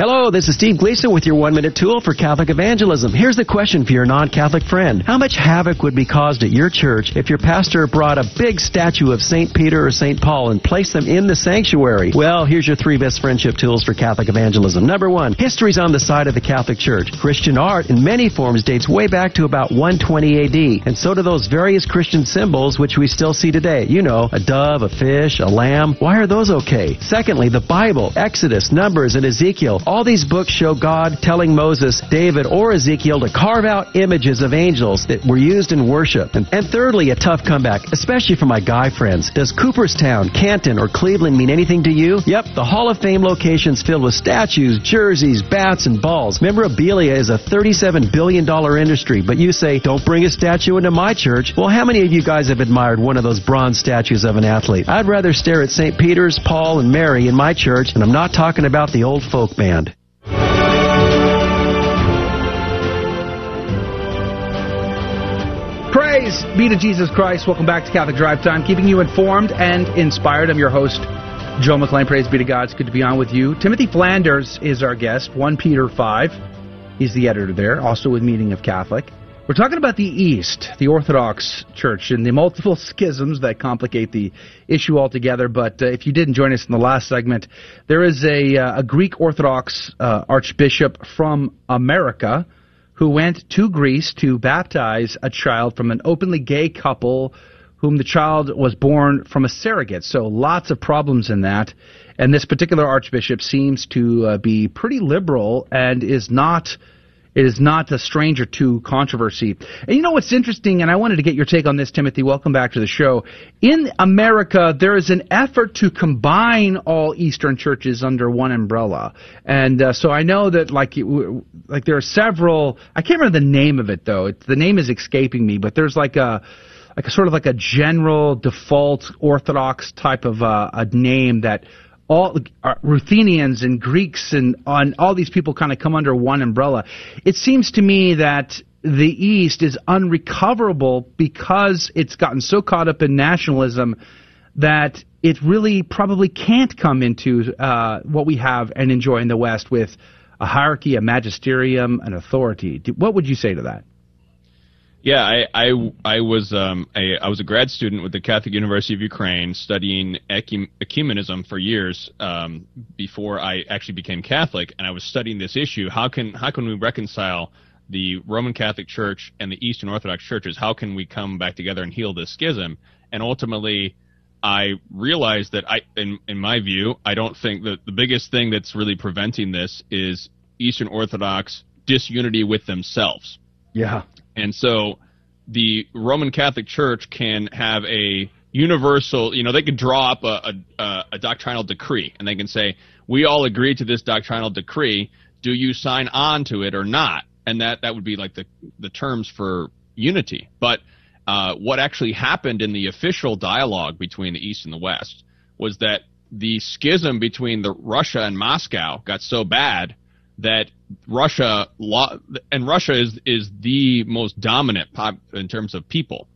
Hello, this is Steve Gleason with your one minute tool for Catholic evangelism. Here's the question for your non Catholic friend How much havoc would be caused at your church if your pastor brought a big statue of St. Peter or St. Paul and placed them in the sanctuary? Well, here's your three best friendship tools for Catholic evangelism. Number one, history's on the side of the Catholic Church. Christian art in many forms dates way back to about 120 AD, and so do those various Christian symbols which we still see today. You know, a dove, a fish, a lamb. Why are those okay? Secondly, the Bible, Exodus, Numbers, and Ezekiel all these books show God telling Moses, David, or Ezekiel to carve out images of angels that were used in worship. And, and thirdly, a tough comeback, especially for my guy friends. Does Cooperstown, Canton, or Cleveland mean anything to you? Yep, the Hall of Fame location's filled with statues, jerseys, bats, and balls. Memorabilia is a $37 billion industry, but you say, don't bring a statue into my church. Well, how many of you guys have admired one of those bronze statues of an athlete? I'd rather stare at St. Peter's, Paul, and Mary in my church, and I'm not talking about the old folk band. Praise be to Jesus Christ. Welcome back to Catholic Drive Time, keeping you informed and inspired. I'm your host, Joe McClane, praise be to God. It's good to be on with you. Timothy Flanders is our guest, 1 Peter 5. He's the editor there, also with Meaning of Catholic. We're talking about the East, the Orthodox Church, and the multiple schisms that complicate the issue altogether. But uh, if you didn't join us in the last segment, there is a, uh, a Greek Orthodox uh, archbishop from America who went to Greece to baptize a child from an openly gay couple whom the child was born from a surrogate. So lots of problems in that. And this particular archbishop seems to uh, be pretty liberal and is not is not a stranger to controversy. And you know what's interesting, and I wanted to get your take on this, Timothy. Welcome back to the show. In America, there is an effort to combine all Eastern churches under one umbrella, and uh, so I know that like like there are several. I can't remember the name of it though. The name is escaping me, but there's like a like a sort of like a general default Orthodox type of uh, a name that all uh, Ruthenians and Greeks and all these people kind of come under one umbrella. It seems to me that the East is unrecoverable because it's gotten so caught up in nationalism that it really probably can't come into uh, what we have and enjoy in the West with a hierarchy, a magisterium, an authority. What would you say to that? Yeah, I I, I was um, a, I was a grad student with the Catholic University of Ukraine studying ecumenism for years um, before I actually became Catholic, and I was studying this issue. How can how can we reconcile the Roman Catholic Church and the Eastern Orthodox churches? How can we come back together and heal this schism? And ultimately, I realized that I, in in my view, I don't think that the biggest thing that's really preventing this is Eastern Orthodox disunity with themselves. Yeah. And so the Roman Catholic Church can have a universal, you know, they could draw up a, a, a, doctrinal decree and they can say, we all agree to this doctrinal decree. Do you sign on to it or not? And that, that would be like the, the terms for unity. But uh, what actually happened in the official dialogue between the East and the West was that the schism between the Russia and Moscow got so bad that Russia and Russia is is the most dominant pop in terms of people.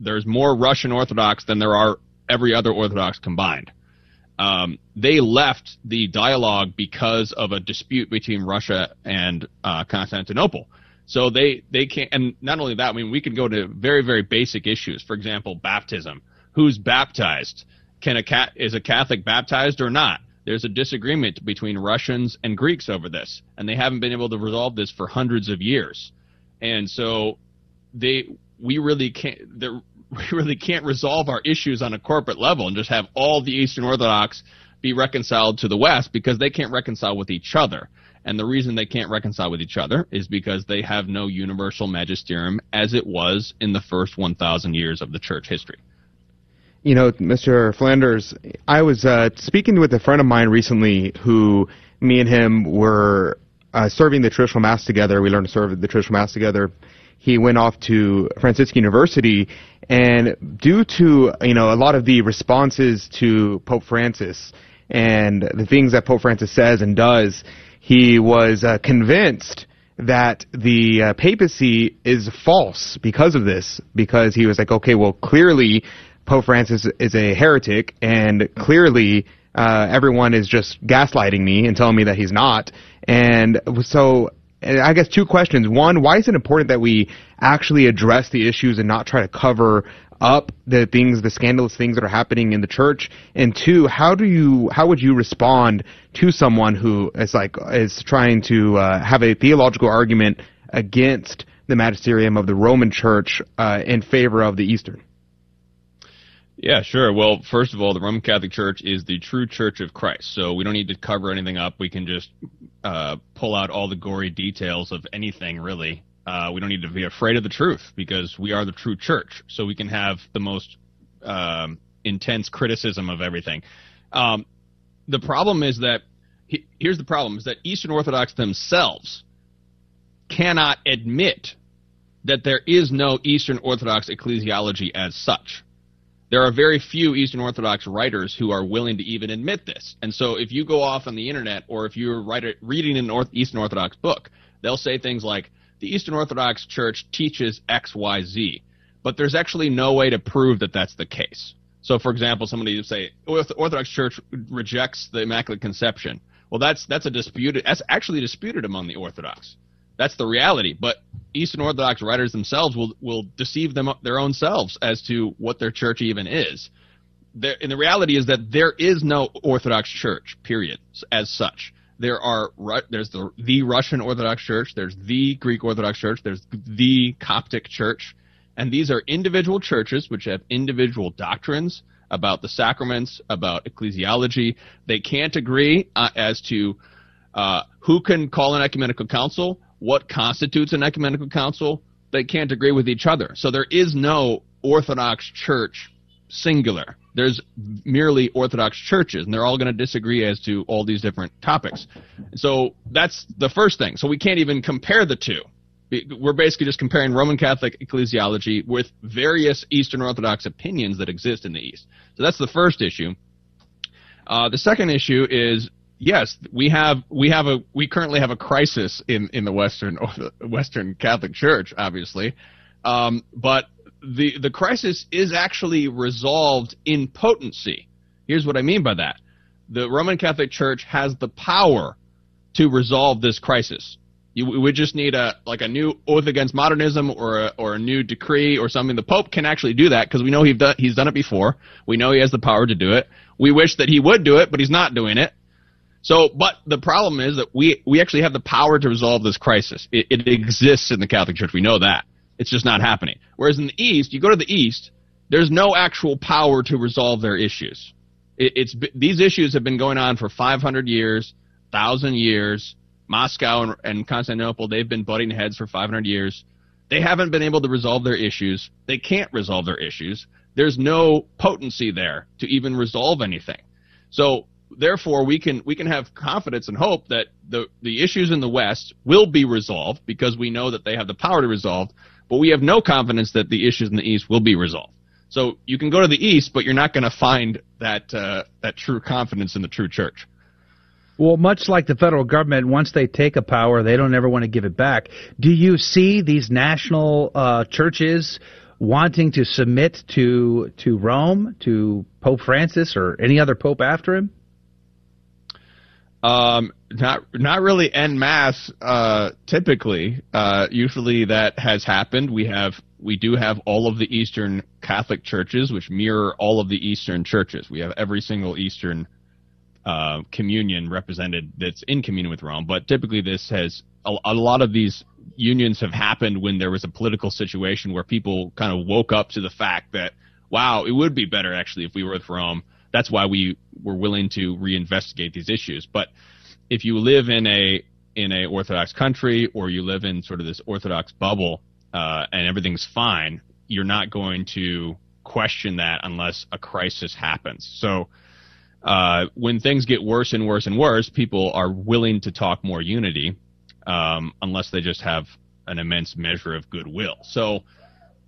There's more Russian Orthodox than there are every other Orthodox combined. Um, they left the dialogue because of a dispute between Russia and uh, Constantinople. So they they can't. And not only that, I mean, we can go to very very basic issues. For example, baptism. Who's baptized? Can a cat is a Catholic baptized or not? There's a disagreement between Russians and Greeks over this, and they haven't been able to resolve this for hundreds of years. And so they we really can't we really can't resolve our issues on a corporate level and just have all the Eastern Orthodox be reconciled to the West because they can't reconcile with each other. And the reason they can't reconcile with each other is because they have no universal magisterium as it was in the first 1,000 years of the church history you know, Mr. Flanders, I was uh, speaking with a friend of mine recently who me and him were uh, serving the traditional mass together. We learned to serve the traditional mass together. He went off to Franciscan University, and due to you know a lot of the responses to Pope Francis and the things that Pope Francis says and does, he was uh, convinced that the uh, papacy is false because of this. Because he was like, okay, well, clearly Pope Francis is a heretic, and clearly uh, everyone is just gaslighting me and telling me that he's not. And so I guess two questions. One, why is it important that we actually address the issues and not try to cover up the things, the scandalous things that are happening in the church? And two, how do you, how would you respond to someone who is like, is trying to uh, have a theological argument against the magisterium of the Roman church uh, in favor of the Eastern? Yeah, sure. Well, first of all, the Roman Catholic Church is the true Church of Christ, so we don't need to cover anything up. We can just uh, pull out all the gory details of anything, really. Uh, we don't need to be afraid of the truth because we are the true Church, so we can have the most um, intense criticism of everything. Um, the problem is that he, here's the problem: is that Eastern Orthodox themselves cannot admit that there is no Eastern Orthodox ecclesiology as such there are very few Eastern Orthodox writers who are willing to even admit this. And so if you go off on the internet or if you're writer, reading an Eastern Orthodox book, they'll say things like, the Eastern Orthodox Church teaches X, Y, Z. But there's actually no way to prove that that's the case. So, for example, somebody would say Orthodox Church rejects the Immaculate Conception. Well, that's that's a disputed. That's actually disputed among the Orthodox. That's the reality. But Eastern Orthodox writers themselves will will deceive them their own selves as to what their church even is. There, and the reality is that there is no Orthodox Church, period, as such. There are there's the the Russian Orthodox Church, there's the Greek Orthodox Church, there's the Coptic Church, and these are individual churches which have individual doctrines about the sacraments, about ecclesiology. They can't agree uh, as to uh, who can call an ecumenical council, what constitutes an ecumenical council. They can't agree with each other. So there is no Orthodox Church singular. There's merely Orthodox churches, and they're all going to disagree as to all these different topics. So that's the first thing. So we can't even compare the two we're basically just comparing Roman Catholic ecclesiology with various Eastern Orthodox opinions that exist in the East. So that's the first issue. Uh, the second issue is yes, we have we have a we currently have a crisis in in the Western Western Catholic Church, obviously, um, but the the crisis is actually resolved in potency. Here's what I mean by that: the Roman Catholic Church has the power to resolve this crisis. You, we just need a like a new oath against modernism or a, or a new decree or something. The Pope can actually do that because we know he's done, he's done it before. We know he has the power to do it. We wish that he would do it, but he's not doing it. So, but the problem is that we we actually have the power to resolve this crisis. It, it exists in the Catholic Church. We know that. It's just not happening. Whereas in the East, you go to the East, there's no actual power to resolve their issues. It, it's these issues have been going on for 500 years, thousand years Moscow and, and Constantinople, they've been butting heads for 500 years. They haven't been able to resolve their issues. They can't resolve their issues. There's no potency there to even resolve anything. So therefore, we can we can have confidence and hope that the the issues in the West will be resolved because we know that they have the power to resolve. But we have no confidence that the issues in the East will be resolved. So you can go to the East, but you're not going to find that uh, that true confidence in the true church. Well, much like the federal government, once they take a power, they don't ever want to give it back. Do you see these national uh, churches wanting to submit to to Rome, to Pope Francis, or any other pope after him? Um, not not really en masse. Uh, typically, uh, usually that has happened. We have we do have all of the Eastern Catholic churches, which mirror all of the Eastern churches. We have every single Eastern uh, communion represented that's in communion with Rome. But typically, this has a, a, lot of these unions have happened when there was a political situation where people kind of woke up to the fact that wow, it would be better actually if we were with Rome. That's why we were willing to reinvestigate these issues. But if you live in a in a Orthodox country or you live in sort of this Orthodox bubble uh, and everything's fine, you're not going to question that unless a crisis happens. So uh, when things get worse and worse and worse, people are willing to talk more unity, um, unless they just have an immense measure of goodwill. So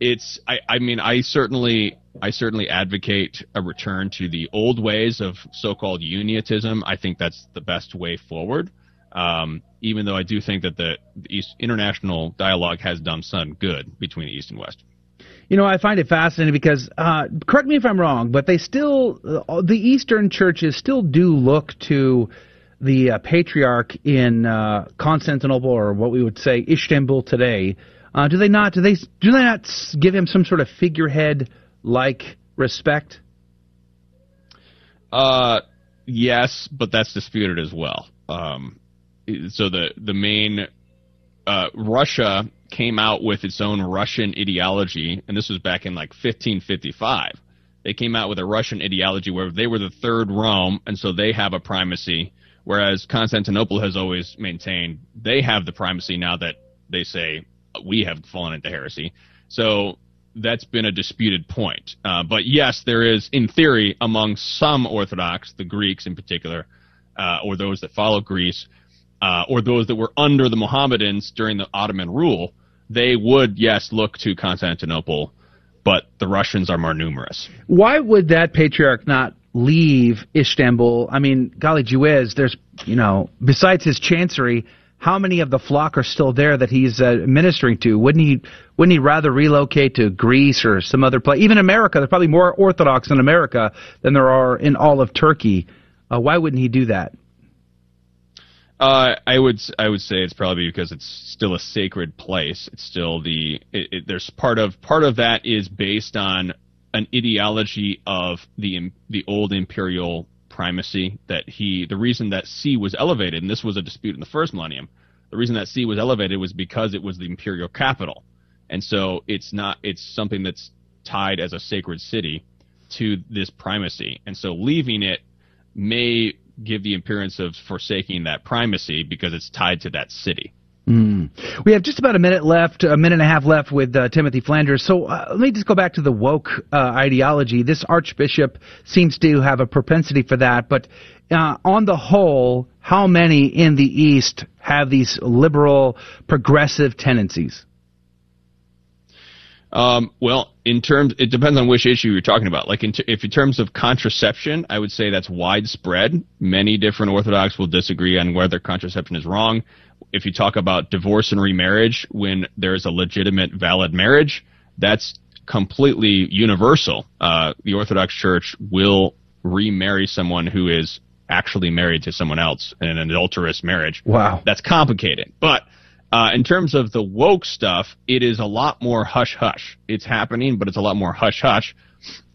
it's, I, I mean, I certainly, I certainly advocate a return to the old ways of so-called unionism. I think that's the best way forward. Um, even though I do think that the, the East, international dialogue has done some good between the East and West. You know, I find it fascinating because, uh, correct me if I'm wrong, but they still, uh, the Eastern churches still do look to the uh, patriarch in uh, Constantinople, or what we would say Istanbul today. Uh, do they not? Do they? Do they not give him some sort of figurehead like respect? Uh, yes, but that's disputed as well. Um, so the the main uh, Russia came out with its own Russian ideology, and this was back in like 1555. They came out with a Russian ideology where they were the third Rome, and so they have a primacy, whereas Constantinople has always maintained they have the primacy now that they say we have fallen into heresy. So that's been a disputed point. Uh, but yes, there is, in theory, among some Orthodox, the Greeks in particular, uh, or those that follow Greece, uh, or those that were under the Mohammedans during the Ottoman rule, they would, yes, look to Constantinople, but the Russians are more numerous. Why would that patriarch not leave Istanbul? I mean, golly whiz, there's, you know, besides his chancery, how many of the flock are still there that he's uh, ministering to? Wouldn't he wouldn't he rather relocate to Greece or some other place? Even America, there's probably more Orthodox in America than there are in all of Turkey. Uh, why wouldn't he do that? Uh, I would I would say it's probably because it's still a sacred place. It's still the it, it, there's part of part of that is based on an ideology of the the old imperial primacy that he the reason that See was elevated, and this was a dispute in the first millennium. The reason that See was elevated was because it was the imperial capital, and so it's not it's something that's tied as a sacred city to this primacy, and so leaving it may give the appearance of forsaking that primacy because it's tied to that city. Mm. We have just about a minute left, a minute and a half left with uh, Timothy Flanders. So uh, let me just go back to the woke uh, ideology. This archbishop seems to have a propensity for that, but uh, on the whole, how many in the East have these liberal, progressive tendencies? Um, well, in terms, it depends on which issue you're talking about. Like, in t- if in terms of contraception, I would say that's widespread. Many different Orthodox will disagree on whether contraception is wrong. If you talk about divorce and remarriage, when there's a legitimate, valid marriage, that's completely universal. Uh, the Orthodox Church will remarry someone who is actually married to someone else in an adulterous marriage. Wow. That's complicated. But uh, in terms of the woke stuff, it is a lot more hush hush. It's happening, but it's a lot more hush hush.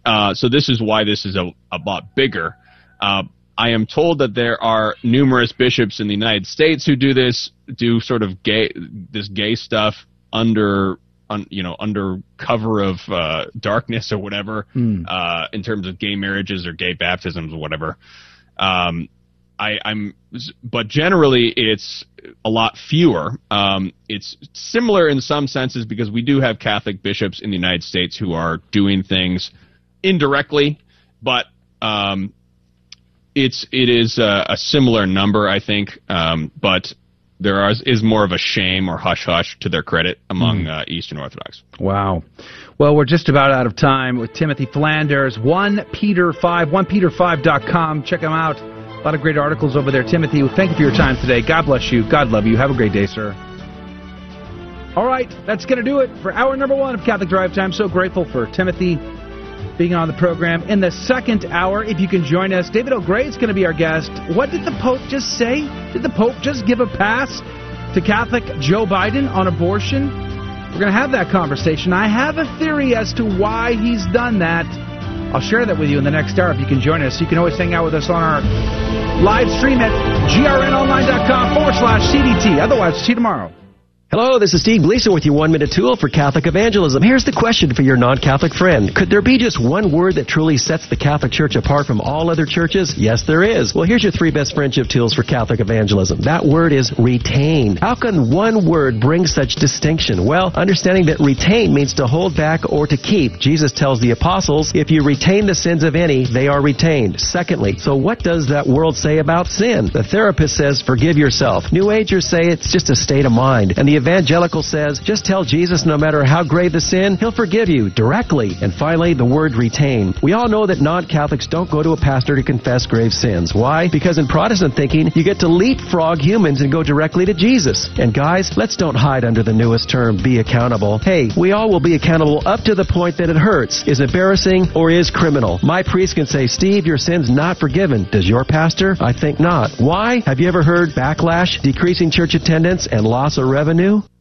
Uh, so this is why this is a, a lot bigger. Uh, I am told that there are numerous bishops in the United States who do this, do sort of gay, this gay stuff under, un, you know, under cover of uh, darkness or whatever, mm. uh, in terms of gay marriages or gay baptisms or whatever. Um, I, I'm, but generally it's a lot fewer. Um, it's similar in some senses because we do have Catholic bishops in the United States who are doing things indirectly, but um, it's it is a, a, similar number, I think. Um, but there are, is more of a shame or hush hush to their credit among mm. uh, Eastern Orthodox. Wow. Well, we're just about out of time with Timothy Flanders. 1 Peter 5, 1peter5.com. Check them out. A lot of great articles over there. Timothy, thank you for your time today. God bless you. God love you. Have a great day, sir. All right, that's going to do it for hour number one of Catholic Drive Time. So grateful for Timothy being on the program. In the second hour, if you can join us, David L. Gray is going to be our guest. What did the Pope just say? Did the Pope just give a pass to Catholic Joe Biden on abortion? We're going to have that conversation. I have a theory as to why he's done that. I'll share that with you in the next hour if you can join us. You can always hang out with us on our live stream at grnonline.com forward slash CDT. Otherwise, see you tomorrow. Hello, this is Steve Gleason with your one minute tool for Catholic evangelism. Here's the question for your non Catholic friend Could there be just one word that truly sets the Catholic Church apart from all other churches? Yes, there is. Well, here's your three best friendship tools for Catholic evangelism. That word is retain. How can one word bring such distinction? Well, understanding that retain means to hold back or to keep. Jesus tells the apostles, if you retain the sins of any, they are retained. Secondly, so what does that world say about sin? The therapist says, forgive yourself. New Agers say it's just a state of mind. And the evangelical says, just tell Jesus no matter how grave the sin, he'll forgive you directly. And finally, the word retain. We all know that non-Catholics don't go to a pastor to confess grave sins. Why? Because in Protestant thinking, you get to leapfrog humans and go directly to Jesus. And guys, let's don't hide under the newest term, be accountable. Hey, we all will be accountable up to the point that it hurts, is embarrassing, or is criminal. My priest can say, Steve, your sin's not forgiven. Does your pastor? I think not. Why? Have you ever heard backlash, decreasing church attendance, and loss of revenue?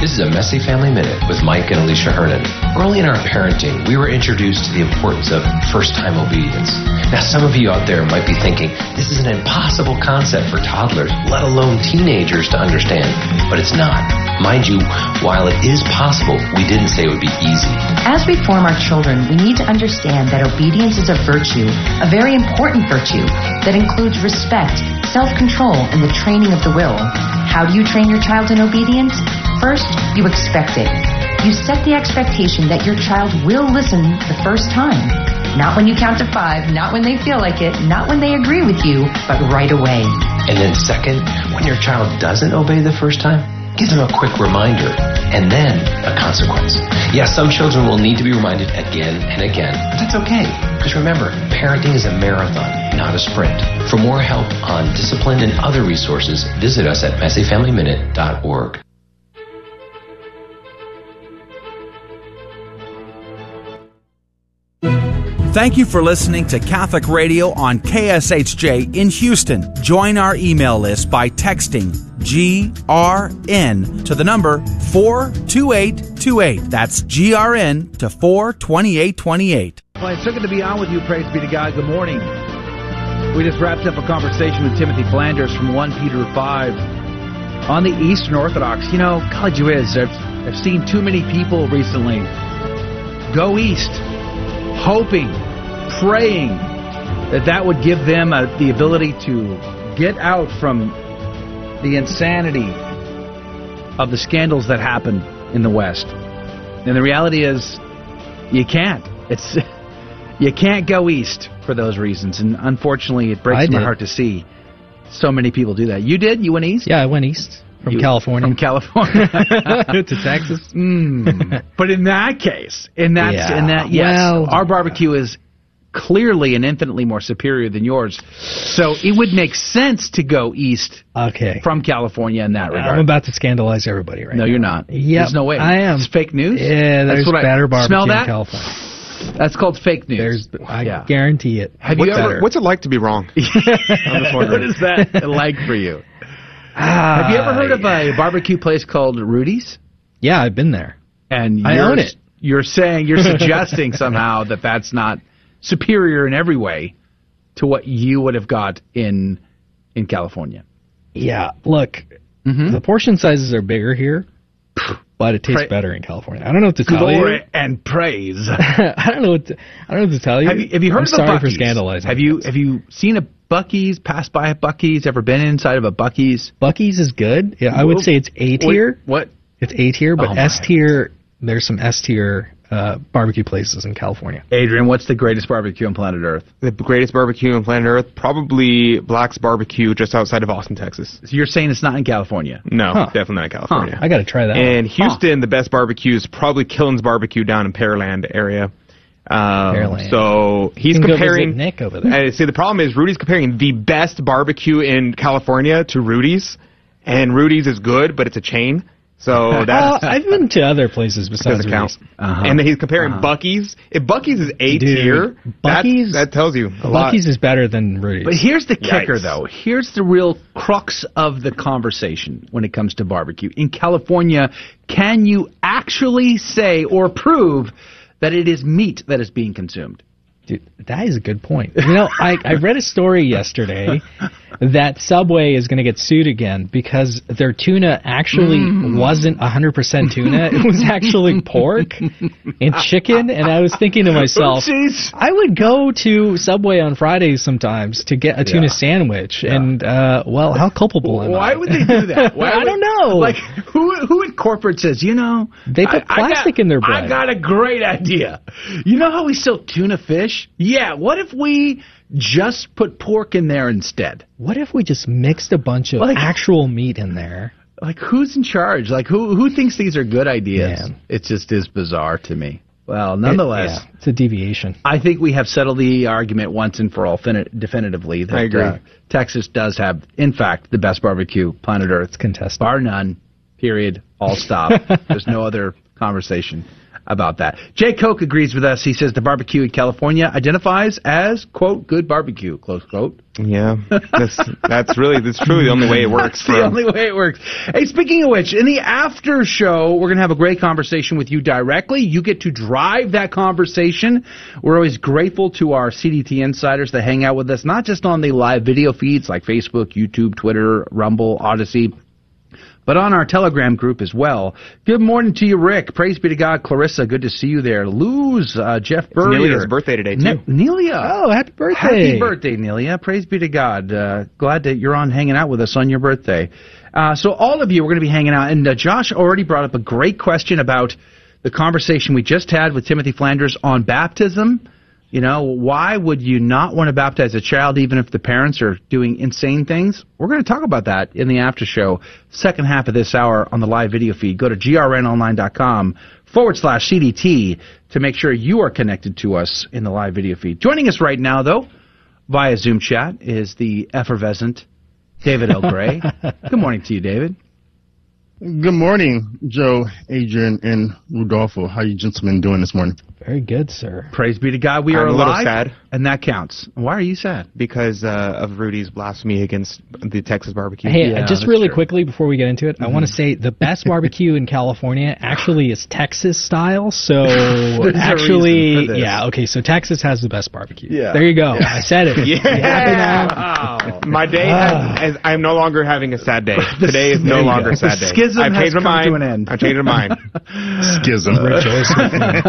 This is a Messy Family Minute with Mike and Alicia Hernon. Early in our parenting, we were introduced to the importance of first time obedience. Now, some of you out there might be thinking, this is an impossible concept for toddlers, let alone teenagers, to understand. But it's not. Mind you, while it is possible, we didn't say it would be easy. As we form our children, we need to understand that obedience is a virtue, a very important virtue, that includes respect, self control, and the training of the will. How do you train your child in obedience? First, you expect it. You set the expectation that your child will listen the first time. Not when you count to five, not when they feel like it, not when they agree with you, but right away. And then second, When your child doesn't obey the first time, give them a quick reminder and then a consequence. Yes, some children will need to be reminded again and again, but that's okay. Because remember, parenting is a marathon, not a sprint. For more help on discipline and other resources, visit us at messyfamilyminute.org. Thank you for listening to Catholic Radio on KSHJ in Houston. Join our email list by texting GRN to the number 42828. That's GRN to 42828. Well, it's so good to be on with you. Praise be to God. Good morning. We just wrapped up a conversation with Timothy Flanders from 1 Peter 5 on the Eastern Orthodox. You know, college whiz, I've, I've seen too many people recently go east, hoping, praying that that would give them uh, the ability to get out from the insanity of the scandals that happen in the West. And the reality is, you can't. It's you can't go east for those reasons, and unfortunately, it breaks I my did. heart to see so many people do that. You did? You went east? Yeah, I went east from You- California. From California to Texas. Mm. But in that case, in that Yeah. in that yes, Well- our barbecue is clearly and infinitely more superior than yours. So it would make sense to go east Okay. from California in that regard. I'm about to scandalize everybody right no, now. you're not. Yep, There's no way. I am. It's fake news. Yeah, there's That's what I- better barbecue Smell that? in California. That's called fake news. There's, I Yeah. guarantee it. Have what's, you ever? it, what's it like to be wrong? I'm just what wondering. is that like for you? Have you ever heard of a barbecue place called Rudy's? Yeah, I've been there. And I you're, own it. You're saying you're suggesting somehow that that's not superior in every way to what you would have got in in California. Yeah, look, Mm-hmm. the portion sizes are bigger here, but it tastes Pra- better in California. I don't know what to tell Glory you. and praise. I don't know what to, I don't know what to tell you. Have you, have you heard I'm of a sorry Buc-ee's? for scandalizing. Have you have you seen a Buc-ee's? Passed by a Buc-ee's? Ever been inside of a Buc-ee's? Buc-ee's is good. Yeah, I would say it's A tier. What? It's A tier, but Oh, my. S tier. There's some S tier uh, barbecue places in California. Adrian, what's the greatest barbecue on planet Earth? The greatest barbecue on planet Earth, probably Black's Barbecue, just outside of Austin, Texas. So you're saying it's not in California? No, Huh. definitely not California. I got to try that. one. And Houston, the best barbecue is probably Killen's Barbecue down in Pearland area. Um, So he's You can go comparing. Nick over there. I see. The problem is Rudy's comparing the best barbecue in California to Rudy's, and Rudy's is good, but it's a chain. So Uh, that's I've been to other places besides doesn't count. Rudy's. Uh-huh. And then he's comparing Uh-huh. Buc-ee's. If Buc-ee's is A Dude, tier, Buc-ee's- that, that tells you a lot. Buc-ee's is better than Rudy's. But here's the kicker, Yikes. though. Here's the real crux of the conversation when it comes to barbecue. In California, can you actually say or prove that it is meat that is being consumed? Dude, that is a good point. You know, I, I read a story yesterday that Subway is going to get sued again because their tuna actually Mm. wasn't 100% tuna. It was actually pork and chicken. And I was thinking to myself, Oopsies. I would go to Subway on Fridays sometimes to get a tuna Yeah. sandwich. And, uh, well, how culpable am I? Why would they do that? Why I would- don't know. Like who who in corporate says, you know, They put I- I plastic got- in their bread. I got a great idea. You know how we sell tuna fish? Yeah. What if we just put pork in there instead? what if we just mixed a bunch of Like- actual meat in there? Like who's in charge? Like who who thinks these are good ideas? Man. It just is bizarre to me. Well, nonetheless, It- yeah, it's a deviation. I think we have settled the argument once and for all fin- definitively that I agree. Uh, Texas does have, in fact, the best barbecue planet Earth. It's contested. Bar none. Period. All stop. There's no other conversation about that. Jay Koch agrees with us. He says the barbecue in California identifies as quote good barbecue close quote. Yeah, that's that's really that's truly the only way it works. That's the only way it works. Hey, speaking of which, in the after show, we're going to have a great conversation with you directly. You get to drive that conversation. We're always grateful to our CDT insiders that hang out with us, not just on the live video feeds like Facebook, YouTube, Twitter, Rumble, Odysee, but on our Telegram group as well. Good morning to you, Rick. Praise be to God. Clarissa, good to see you there. Luz, uh, Jeff It's Burrier. Nelia's birthday today too. Ne- Nelia. Oh, happy birthday. Happy birthday, Nelia. Praise be to God. Uh, glad that you're on hanging out with us on your birthday. Uh, so, all of you are going to be hanging out. And uh, Josh already brought up a great question about the conversation we just had with Timothy Flanders on baptism. You know, why would you not want to baptize a child even if the parents are doing insane things? We're going to talk about that in the after show, second half of this hour on the live video feed. Go to grnonline.com forward slash CDT to make sure you are connected to us in the live video feed. Joining us right now, though, via Zoom chat is the effervescent David L. Gray. Good morning to you, David. Good morning, Joe, Adrian, and Rudolfo. How you gentlemen doing this morning? Very good, sir. Praise be to God. We I'm are a little sad. and that counts. Why are you sad? Because uh, of Rudy's blasphemy against the Texas barbecue. Hey, uh, just really quickly before we get into it, I want to say the best barbecue in California actually is Texas style. So There's actually, reason for this. yeah, okay. So Texas has the best barbecue. Yeah. There you go. Yeah. I said it. You happy now? Yeah. My day has, has, I'm no longer having a sad day. Today is no longer a sad day. Schism I've has changed my come mind. to an end. I've changed my mind. Schism.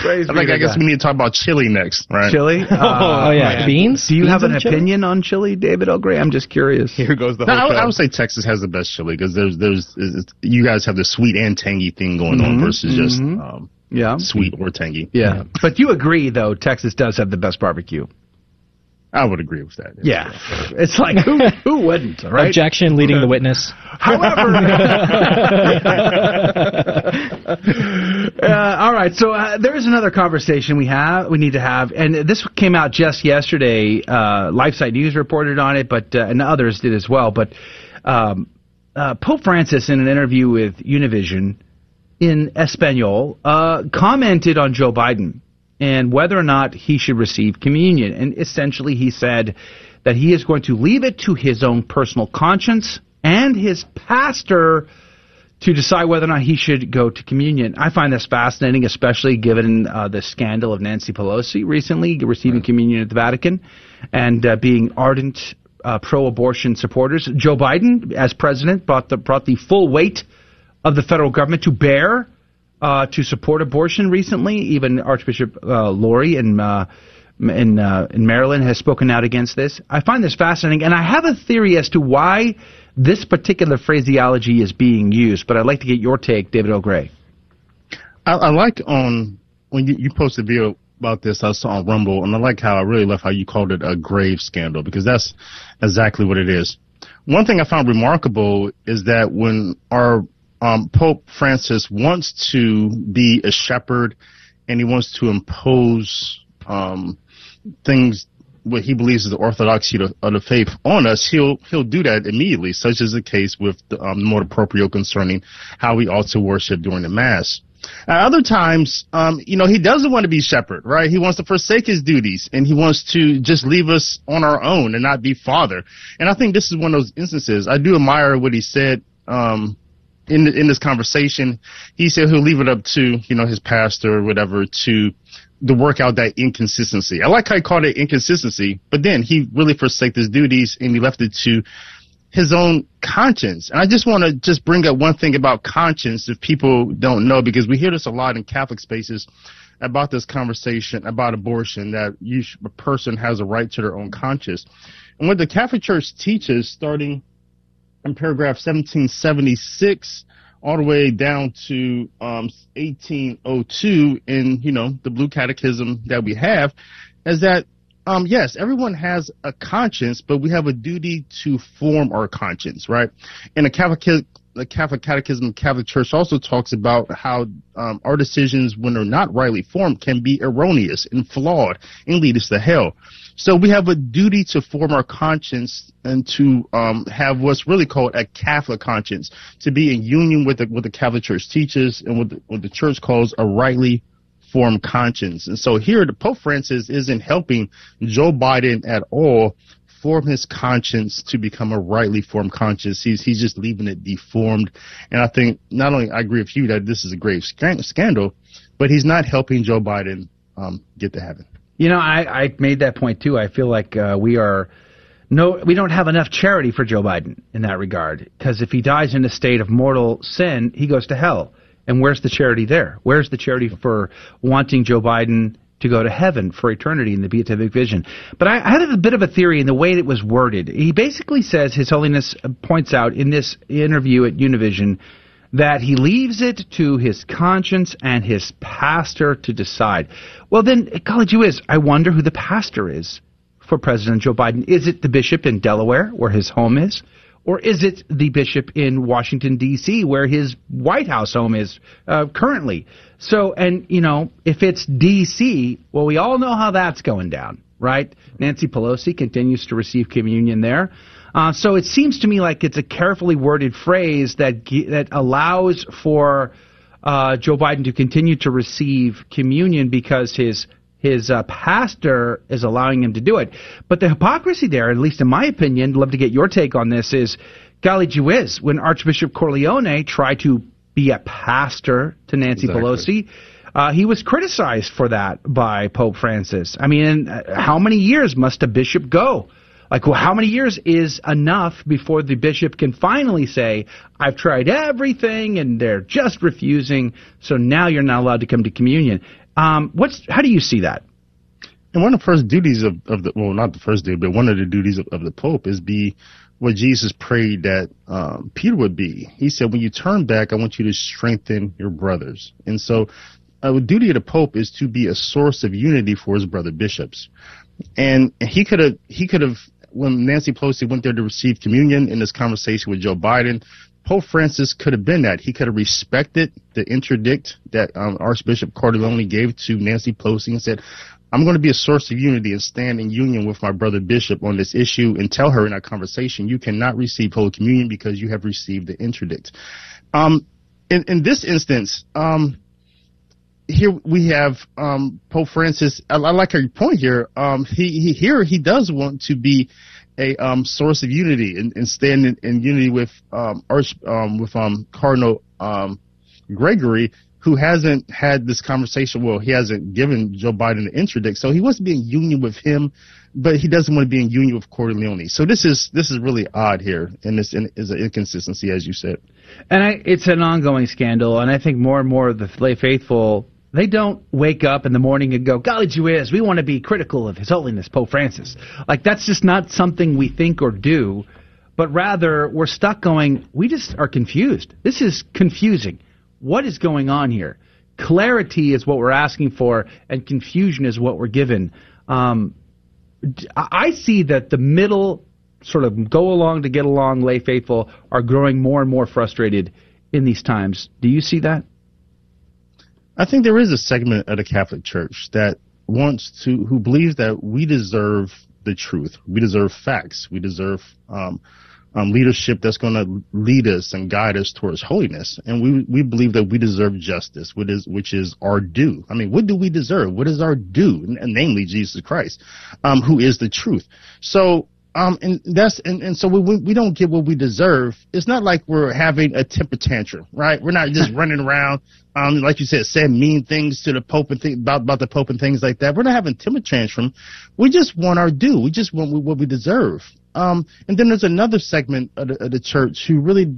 Praise I be think I guess God. we need to talk about chili next, right? Chili? Oh, yeah. Beans? Do you Beans have an and chili? opinion on chili, David L. Gray? I'm just curious. Here goes the No, whole I, would- I would say Texas has the best chili because there's there's you guys have the sweet and tangy thing going on Mhm, versus just mhm. um, Yeah. sweet or tangy. Yeah. But you agree, though, Texas does have the best barbecue. I would agree with that. Yeah. It's like, who, who wouldn't, right? Objection, leading the witness. uh, all right, so uh, there is another conversation we have we need to have, and this came out just yesterday. Uh, LifeSite News reported on it, but uh, and others did as well. But um, uh, Pope Francis, in an interview with Univision in Espanol, uh, commented on Joe Biden and whether or not he should receive communion, and essentially he said that he is going to leave it to his own personal conscience and his pastor to decide whether or not he should go to communion. I find this fascinating, especially given uh, the scandal of Nancy Pelosi recently receiving communion at the Vatican and uh, being ardent uh, pro-abortion supporters. Joe Biden, as president, brought the brought the full weight of the federal government to bear uh, to support abortion recently. Even Archbishop uh, Lori in uh, in uh, in Maryland has spoken out against this. I find this fascinating, and I have a theory as to why this particular phraseology is being used. But I'd like to get your take, David L. Gray. I, I like on when you, you posted a video about this. I saw on Rumble, and I like how I really love how you called it a grave scandal because that's exactly what it is. One thing I found remarkable is that when our um, Pope Francis wants to be a shepherd and he wants to impose um, things what he believes is the orthodoxy of, of the faith on us, he'll he'll do that immediately, such as the case with the um, motu proprio concerning how we ought to worship during the mass. At other times, um, you know, he doesn't want to be shepherd, right? He wants to forsake his duties and he wants to just leave us on our own and not be father. And I think this is one of those instances. I do admire what he said, um, in, in this conversation. He said he'll leave it up to, you know, his pastor or whatever to, to work out that inconsistency. I like how he called it inconsistency, but then he really forsake his duties and he left it to his own conscience. And I just want to just bring up one thing about conscience if people don't know, because we hear this a lot in Catholic spaces about this conversation about abortion, that you a person has a right to their own conscience. And what the Catholic Church teaches, starting in paragraph 1776 all the way down to um, 1802 in, you know, the Blue Catechism that we have, is that um, yes, everyone has a conscience, but we have a duty to form our conscience, right? And the Catholic, the Catholic Catechism, Catholic Church also talks about how um, our decisions, when they're not rightly formed, can be erroneous and flawed and lead us to hell. So we have a duty to form our conscience and to um, have what's really called a Catholic conscience, to be in union with the, what the Catholic Church teaches and what the, what the Church calls a rightly formed conscience. And so here, the Pope Francis isn't helping Joe Biden at all form his conscience to become a rightly formed conscience. He's he's just leaving it deformed. And I think not only I agree with you that this is a grave scan- scandal, but he's not helping Joe Biden um, get to heaven. You know, I, I made that point too. I feel like uh, we are no, we don't have enough charity for Joe Biden in that regard. Because if he dies in a state of mortal sin, he goes to hell. And where's the charity there? Where's the charity for wanting Joe Biden to go to heaven for eternity in the beatific vision? But I, I had a bit of a theory in the way it was worded. He basically says His Holiness points out in this interview at Univision that he leaves it to his conscience and his pastor to decide. Well, then, college you is, I wonder who the pastor is for President Joe Biden. Is it the bishop in Delaware, where his home is? Or is it the bishop in Washington, D.C., where his White House home is uh, currently? So, and, you know, if it's D.C., well, we all know how that's going down, right? Nancy Pelosi continues to receive communion there. Uh, so it seems to me like it's a carefully worded phrase that that allows for uh, Joe Biden to continue to receive communion because his his uh, pastor is allowing him to do it. But the hypocrisy there, at least in my opinion, love to get your take on this, is golly gee whiz, when Archbishop Cordileone tried to be a pastor to Nancy exactly. Pelosi, uh, he was criticized for that by Pope Francis. I mean, uh, how many years must a bishop go? Like, well, how many years is enough before the bishop can finally say, I've tried everything and they're just refusing, so now you're not allowed to come to communion? Um, what's how do you see that? And one of the first duties of, of the well, not the first duty, but one of the duties of, of the Pope is be what Jesus prayed that um, Peter would be. He said, "When you turn back, I want you to strengthen your brothers." And so, uh, the duty of the Pope is to be a source of unity for his brother bishops. And he could have he could have when Nancy Pelosi went there to receive communion in this conversation with Joe Biden, Pope Francis could have been that. He could have respected the interdict that um, Archbishop Cordileone gave to Nancy Pelosi and said, I'm going to be a source of unity and stand in union with my brother Bishop on this issue and tell her in our conversation, you cannot receive Holy Communion because you have received the interdict. Um, in, in this instance, um, here we have um, Pope Francis. I, I like your point here. Um, he, he here he does want to be a um, source of unity and, and stand in, in, unity with um, Arch um, with um, Cardinal Gregory, who hasn't had this conversation. Well, he hasn't given Joe Biden the interdict, so he wants to be in union with him, but he doesn't want to be in union with Cordileone. So this is this is really odd here, and this is an inconsistency, as you said. And I, it's an ongoing scandal, and I think more and more of the lay faithful they don't wake up in the morning and go, golly whiz, we want to be critical of His Holiness Pope Francis. Like, that's just not something we think or do, but rather we're stuck going, we just are confused. This is confusing. What is going on here? Clarity is what we're asking for, and confusion is what we're given. Um, I see that the middle sort of go along to get along lay faithful are growing more and more frustrated in these times. Do you see that? I think there is a segment of the Catholic Church that wants to, who believes that we deserve the truth. We deserve facts. We deserve um, um, leadership that's going to lead us and guide us towards holiness. And we we believe that we deserve justice, which is which is our due. I mean, what do we deserve? What is our due? And, namely, Jesus Christ, um, who is the truth. So um, and that's and, and so we we don't get what we deserve. It's not like we're having a temper tantrum, right? We're not just running around, um, like you said, saying mean things to the Pope and th- about about the Pope and things like that. We're not having temper tantrum. We just want our due. We just want what we deserve. Um, and then there's another segment of the, of the church who really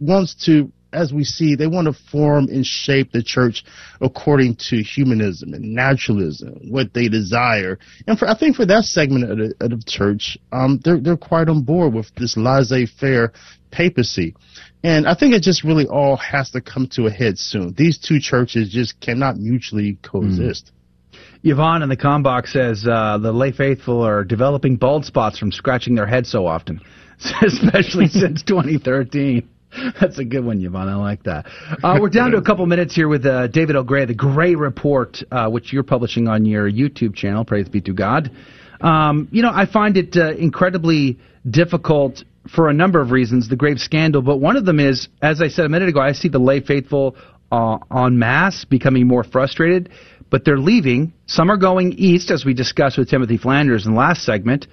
wants to as we see, they want to form and shape the church according to humanism and naturalism, what they desire. And for, I think for that segment of the, of the church, um, they're, they're quite on board with this laissez-faire papacy. And I think it just really all has to come to a head soon. These two churches just cannot mutually coexist. Mm. Yvonne in the com box says uh, the lay faithful are developing bald spots from scratching their head so often, especially since 2013. That's a good one, Yvonne. I like that. Uh, we're down to a couple minutes here with uh, David L. Gray, the Gray Report, uh, which you're publishing on your YouTube channel. Praise be to God. Um, you know, I find it uh, incredibly difficult for a number of reasons, the grave scandal, but one of them is, as I said a minute ago, I see the lay faithful uh, en masse becoming more frustrated, but they're leaving. Some are going east, as we discussed with Timothy Flanders in the last segment,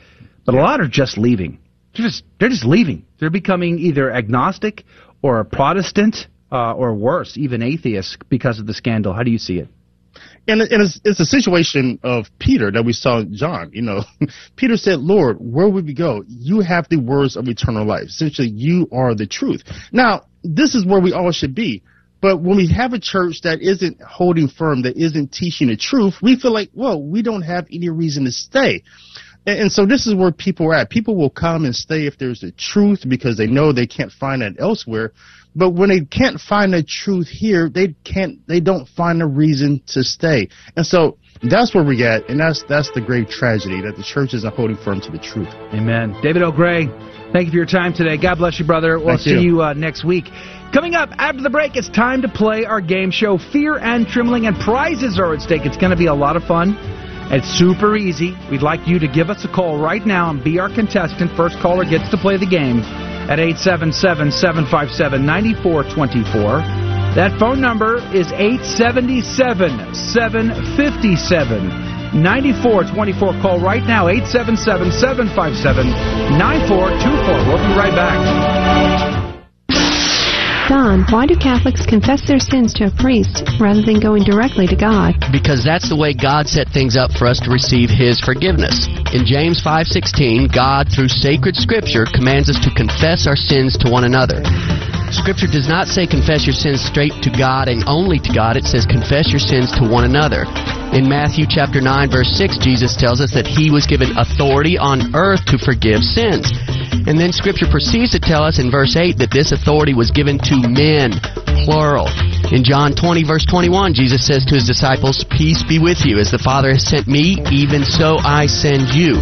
but a lot are just leaving. They're just they're just leaving. They're becoming either agnostic or a Protestant uh, or worse, even atheist because of the scandal. How do you see it? And, and it's, it's a situation of Peter that we saw in John. You know, Peter said, Lord, where would we go? You have the words of eternal life. Essentially, you are the truth. Now, this is where we all should be. But when we have a church that isn't holding firm, that isn't teaching the truth, we feel like, well, we don't have any reason to stay. And, and so this is where people are at. People will come and stay if there's a truth because they know they can't find it elsewhere. But when they can't find the truth here, they can't, they don't find a reason to stay. And so that's where we at, and that's that's the great tragedy that the church isn't holding firm to the truth. Amen. David L. Gray, thank you for your time today. God bless you, brother. We'll Thank see you. you uh, next week. Coming up after the break, it's time to play our game show, Fear and Trembling, and prizes are at stake. It's going to be a lot of fun. It's super easy. We'd like you to give us a call right now and be our contestant. First caller gets to play the game at 877 757 9424. That phone number is 877 757 9424. Call right now, 877 757 9424. We'll be right back. Don, why do Catholics confess their sins to a priest rather than going directly to God? because that's the way God set things up for us to receive his forgiveness. In James 5:16, God through sacred scripture commands us to confess our sins to one another. Scripture does not say confess your sins straight to God and only to God. It says confess your sins to one another. In Matthew chapter 9 verse 6, Jesus tells us that he was given authority on earth to forgive sins. And then scripture proceeds to tell us in verse 8 that this authority was given to men, plural. In John 20 verse 21, Jesus says to his disciples, Peace be with you. As the Father has sent me, even so I send you.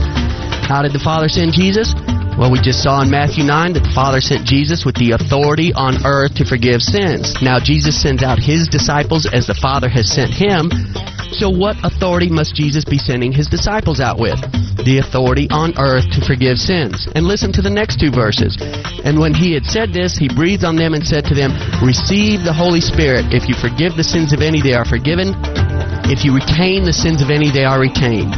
How did the Father send Jesus? Well, we just saw in Matthew 9 that the Father sent Jesus with the authority on earth to forgive sins. Now, Jesus sends out his disciples as the Father has sent him. So, what authority must Jesus be sending his disciples out with? The authority on earth to forgive sins. And listen to the next two verses. And when he had said this, he breathed on them and said to them, Receive the Holy Spirit. If you forgive the sins of any, they are forgiven. If you retain the sins of any, they are retained.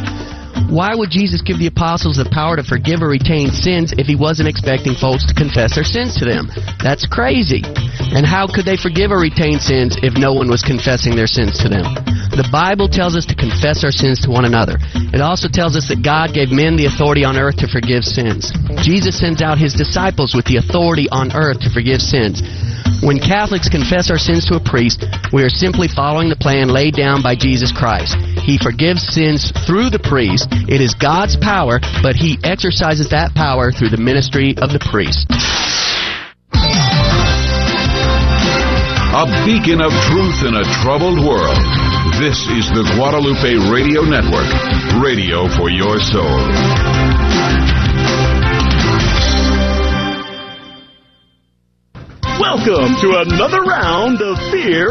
Why would Jesus give the apostles the power to forgive or retain sins if he wasn't expecting folks to confess their sins to them? That's crazy. And how could they forgive or retain sins if no one was confessing their sins to them? The Bible tells us to confess our sins to one another. It also tells us that God gave men the authority on earth to forgive sins. Jesus sends out his disciples with the authority on earth to forgive sins. When Catholics confess our sins to a priest, we are simply following the plan laid down by Jesus Christ. He forgives sins through the priest. It is God's power, but he exercises that power through the ministry of the priest. A beacon of truth in a troubled world. This is the Guadalupe Radio Network, radio for your soul. Welcome to another round of fear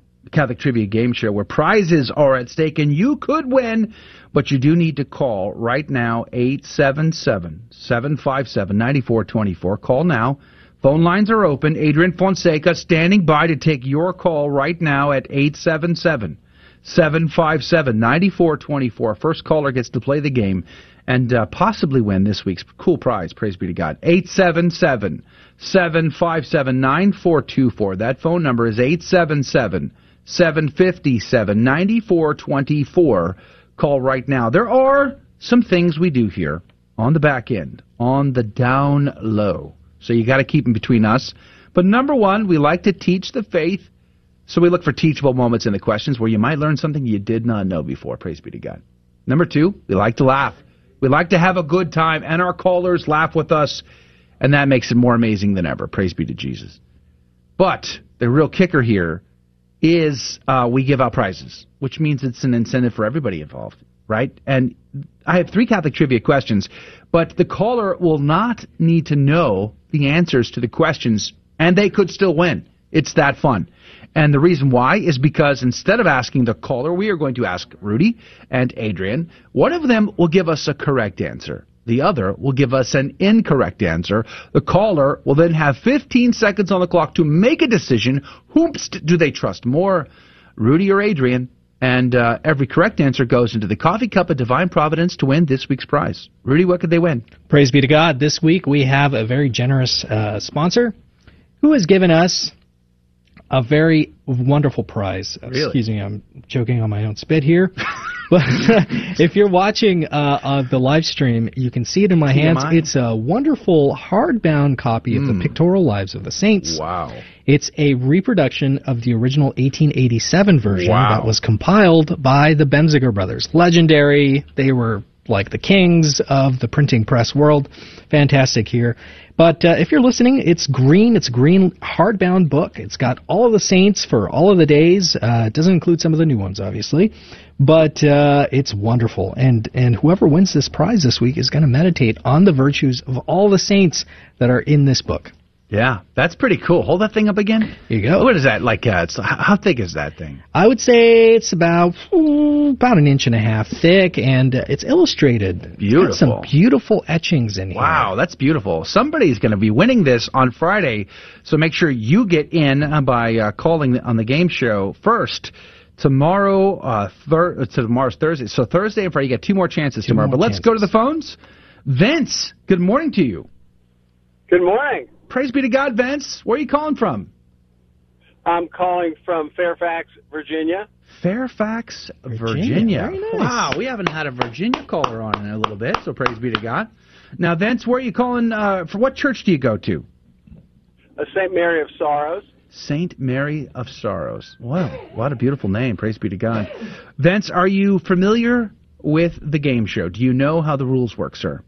Catholic Trivia Game Show where prizes are at stake and you could win, but you do need to call right now 877-757-9424. Call now. Phone lines are open. Adrian Fonseca standing by to take your call right now at 877 757 9424. First caller gets to play the game and uh, possibly win this week's cool prize. Praise be to God. 877 757 9424. That phone number is 877 757 9424. Call right now. There are some things we do here on the back end, on the down low. So you got to keep them between us. But number one, we like to teach the faith. So we look for teachable moments in the questions where you might learn something you did not know before. Praise be to God. Number two, we like to laugh. We like to have a good time, and our callers laugh with us, and that makes it more amazing than ever. Praise be to Jesus. But the real kicker here is uh, we give out prizes, which means it's an incentive for everybody involved, right? And I have three Catholic trivia questions, but the caller will not need to know the answers to the questions, and they could still win. It's that fun. And the reason why is because instead of asking the caller, we are going to ask Rudy and Adrian. One of them will give us a correct answer. The other will give us an incorrect answer. The caller will then have 15 seconds on the clock to make a decision. Whomst do they trust more, Rudy or Adrian? And uh, every correct answer goes into the Coffee Cup of Divine Providence to win this week's prize. Rudy, what could they win? Praise be to God. This week we have a very generous uh, sponsor who has given us a very wonderful prize. Really? Excuse me, I'm joking on my own spit here. but if you're watching uh, uh, the live stream, you can see it in my hands. TMI? It's a wonderful hardbound copy of Mm. the Pictorial Lives of the Saints. Wow. It's a reproduction of the original 1887 version Wow. that was compiled by the Benziger brothers. Legendary. They were like the kings of the printing press world. Fantastic here. But uh, if you're listening, it's green. It's a green hardbound book. It's got all of the saints for all of the days. Uh, it doesn't include some of the new ones, obviously, but uh, it's wonderful. And and whoever wins this prize this week is going to meditate on the virtues of all the saints that are in this book. Yeah, that's pretty cool. Hold that thing up again. Here you go. What is that? Like, uh, it's, how how thick is that thing? I would say it's about ooh, about an inch and a half thick, and uh, it's illustrated. It's got some beautiful etchings in here. Wow, that's beautiful. Somebody's going to be winning this on Friday, so make sure you get in uh, by uh, calling on the game show first. Tomorrow, uh, thir- uh, tomorrow's Thursday. So Thursday and Friday, you got two more chances tomorrow. more but let's go to the phones. Vince, good morning to you. Good morning. Praise be to God, Vince. Where are you calling from? I'm calling from Fairfax, Virginia. Fairfax, Virginia. Virginia. Very nice. Wow, we haven't had a Virginia caller on in a little bit, so praise be to God. Now, Vince, where are you calling? Uh, for what church do you go to? A St. Mary of Sorrows. Saint Mary of Sorrows. Wow, what a beautiful name. Praise be to God. Vince, are you familiar with the game show? Do you know how the rules work, sir?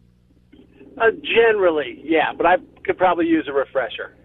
Uh, generally, yeah, but I could probably use a refresher.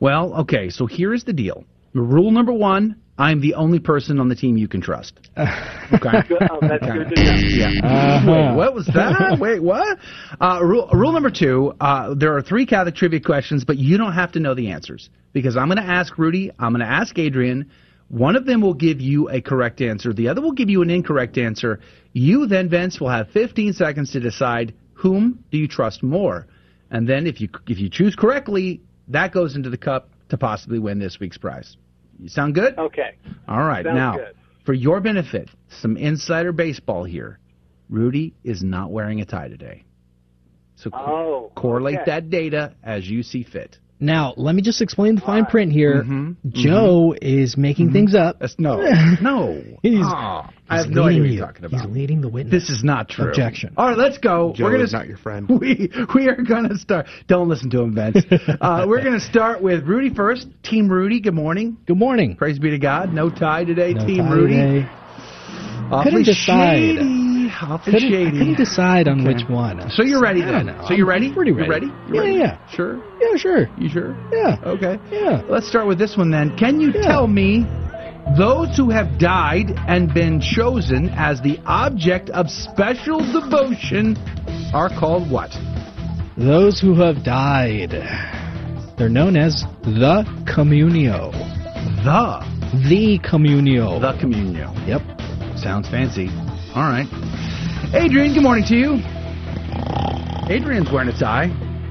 Well, okay, so here is the deal. Rule number one I'm the only person on the team you can trust. Okay. Oh, that's good to know. Yeah. Uh-huh. Wait, what was that? Wait, what? Uh, rule, rule number two uh, there are three Catholic trivia questions, but you don't have to know the answers because I'm going to ask Rudy, I'm going to ask Adrian. One of them will give you a correct answer, the other will give you an incorrect answer. You then, Vince, will have 15 seconds to decide whom do you trust more. And then if you if you choose correctly, that goes into the cup to possibly win this week's prize. You sound good? Okay. All right. Sounds now, good. for your benefit, some insider baseball here. Rudy is not wearing a tie today. So co- Oh, correlate okay. that data as you see fit. Now, let me just explain the fine print here. Mhm, Joe is making things up. no, no. he's, Ah, I he's have no idea leading what you. you're talking about. He's leading the witness. This is not true. Objection. All right, let's go. Joe we're gonna is not your friend. We we are gonna start. Don't listen to him, Vince. uh, we're gonna start with Rudy first. Team Rudy. Good morning. Good morning. Praise be to God. No tie today. No Team tie Rudy. today. Awfully Couldn't decide. shady. Awfully Couldn't, I couldn't decide on Okay. which one. So you're ready then. So you're I'm ready? You ready. ready? You yeah, ready? yeah. Sure. Yeah, sure. You sure? Yeah. Okay. Yeah. Let's start with this one then. Can you tell me those who have died and been chosen as the object of special devotion are called what? Those who have died. They're known as the communio. The. The communio. The communio. Yep. Sounds fancy. All right. Adrian, good morning to you. Adrian's wearing a tie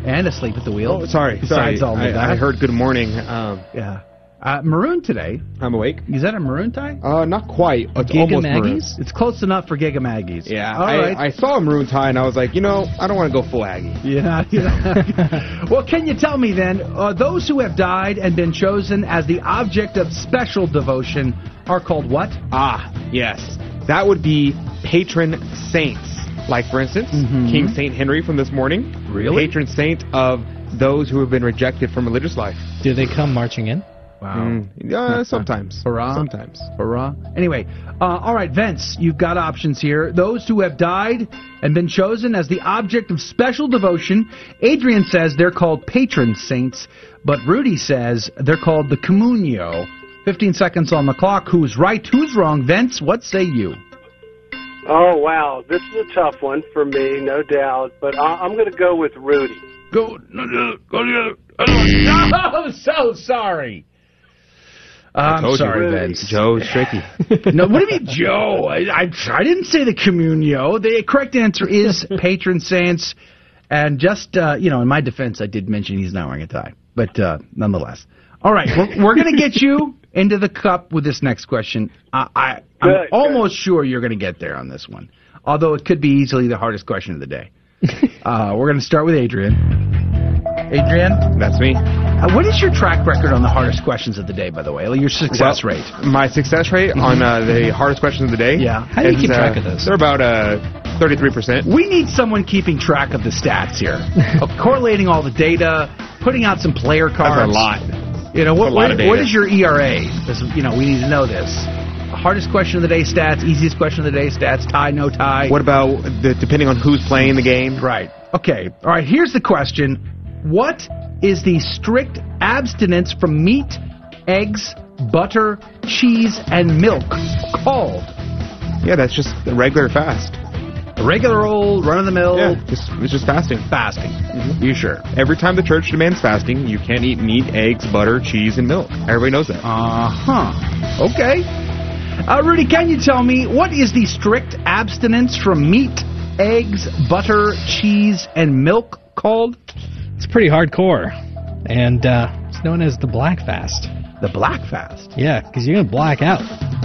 and asleep at the wheel. Oh, sorry, Besides sorry. all of I, that. I heard good morning. Um, Yeah. Uh, maroon today. I'm awake. Is that a maroon tie? Uh, not quite. It's Giga almost maroon. It's close enough for Gig 'em Aggies. Yeah, All I, right. I saw a maroon tie and I was like, you know, I don't want to go full Aggie. Yeah. yeah. well, can you tell me then, uh, those who have died and been chosen as the object of special devotion are called what? Ah, yes. That would be patron saints. Like, for instance, King Saint Henry from this morning. Really? Patron saint of those who have been rejected from religious life. Do they come marching in? Wow. Mm, uh, sometimes. Hurrah. Sometimes. Hurrah. Anyway, uh, all right, Vince, you've got options here. Those who have died and been chosen as the object of special devotion. Adrian says they're called patron saints, but Rudy says they're called the communio. 15 seconds on the clock. Who's right? Who's wrong? Vince, what say you? Oh, wow. This is a tough one for me, no doubt, but I- I'm going to go with Rudy. Go, no, no, go, no, I'm so sorry. I I'm told you. sorry, Vince. Joe's tricky. no, what do you mean, Joe? I, I, I didn't say the communio. The correct answer is patron saints. And just, uh, you know, in my defense, I did mention he's not wearing a tie. But uh, nonetheless. All right, we're, we're going to get you into the cup with this next question. I, I, I'm Good, almost sure you're going to get there on this one, although it could be easily the hardest question of the day. uh, we're going to start with Adrian. Adrian? That's me. Uh, what is your track record on the hardest questions of the day, by the way? Your success Well, rate? My success rate on uh, the hardest questions of the day. Yeah. How do you is, keep track uh, of this? They're about uh, 33%. We need someone keeping track of the stats here, of correlating all the data, putting out some player cards. That's a lot. You know, what, what, what is your ERA? This, you know, we need to know this. Hardest question of the day stats, easiest question of the day stats, tie, no tie. What about the, depending on who's playing the game? Right. Okay. All right. Here's the question: What is the strict abstinence from meat, eggs, butter, cheese, and milk called? Yeah, that's just a regular fast. A regular old run of the mill. Yeah, just it's just fasting. Fasting. You sure? Every time the church demands fasting, you can't eat meat, eggs, butter, cheese, and milk. Everybody knows that. Uh huh. Okay. Uh, Rudy, can you tell me what is the strict abstinence from meat, eggs, butter, cheese, and milk called? It's pretty hardcore, and uh, it's known as the black fast. The black fast. Yeah, because you're gonna black out.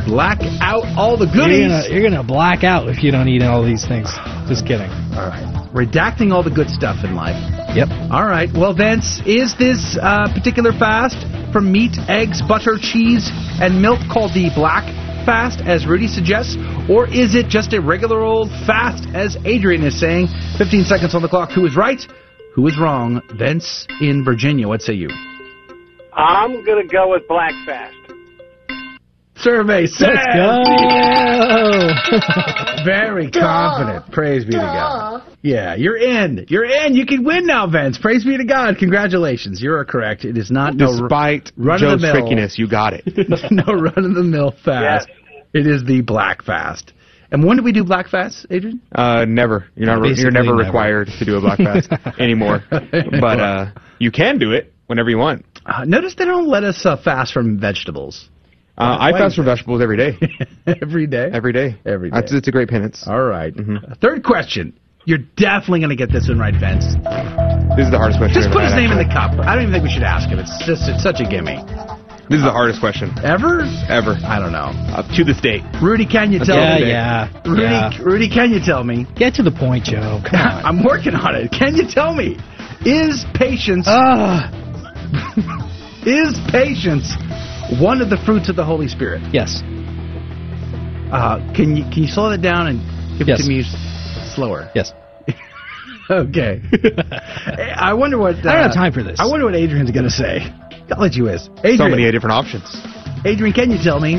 Black out all the goodies. you're gonna black out if you don't eat all these things. Just kidding. All right. Redacting all the good stuff in life. Yep. All right. Well, Vince, is this uh, particular fast from meat, eggs, butter, cheese, and milk called the black fast, as Rudy suggests, or is it just a regular old fast, as Adrian is saying? 15 seconds on the clock. Who is right? Who is wrong? Vince in Virginia. What say you? I'm going to go with Black Fast. Survey says. Let's go. Very confident. Praise be to God. Yeah, you're in. You're in. You can win now, Vince. Praise be to God. Congratulations. You are correct. It is not no Despite run Joe's of the mill. trickiness, you got it. no run of the mill fast. It is the black fast. And when do we do black fast, Adrian? Uh, never. You're not. Basically you're never, never. required to do a black fast anymore. But uh, you can do it whenever you want. Uh, notice they don't let us uh, fast from vegetables. Uh, I fast from vegetables every day. Every day? Every day. Every day. That's, it's a great penance. All right. Third question. You're definitely going to get this one right, Vince. This is the hardest question. Just put ever his had, name in the cup. I don't even think we should ask him. It's just it's such a gimme. This is the hardest question Ever? ever. I don't know. Up to this date. Rudy, can you tell yeah, me? yeah, Rudy, yeah. Rudy, can you tell me? Get to the point, Joe. Come on. I'm working on it. Can you tell me? Is patience Ah, is patience one of the fruits of the Holy Spirit? yes. Uh, can you can you slow that down and give Yes. it to me slower? Yes. Okay. I wonder what. Uh, I don't have time for this. I wonder what Adrian's going to say. College you is. Adrian, So many different options. Adrian, can you tell me,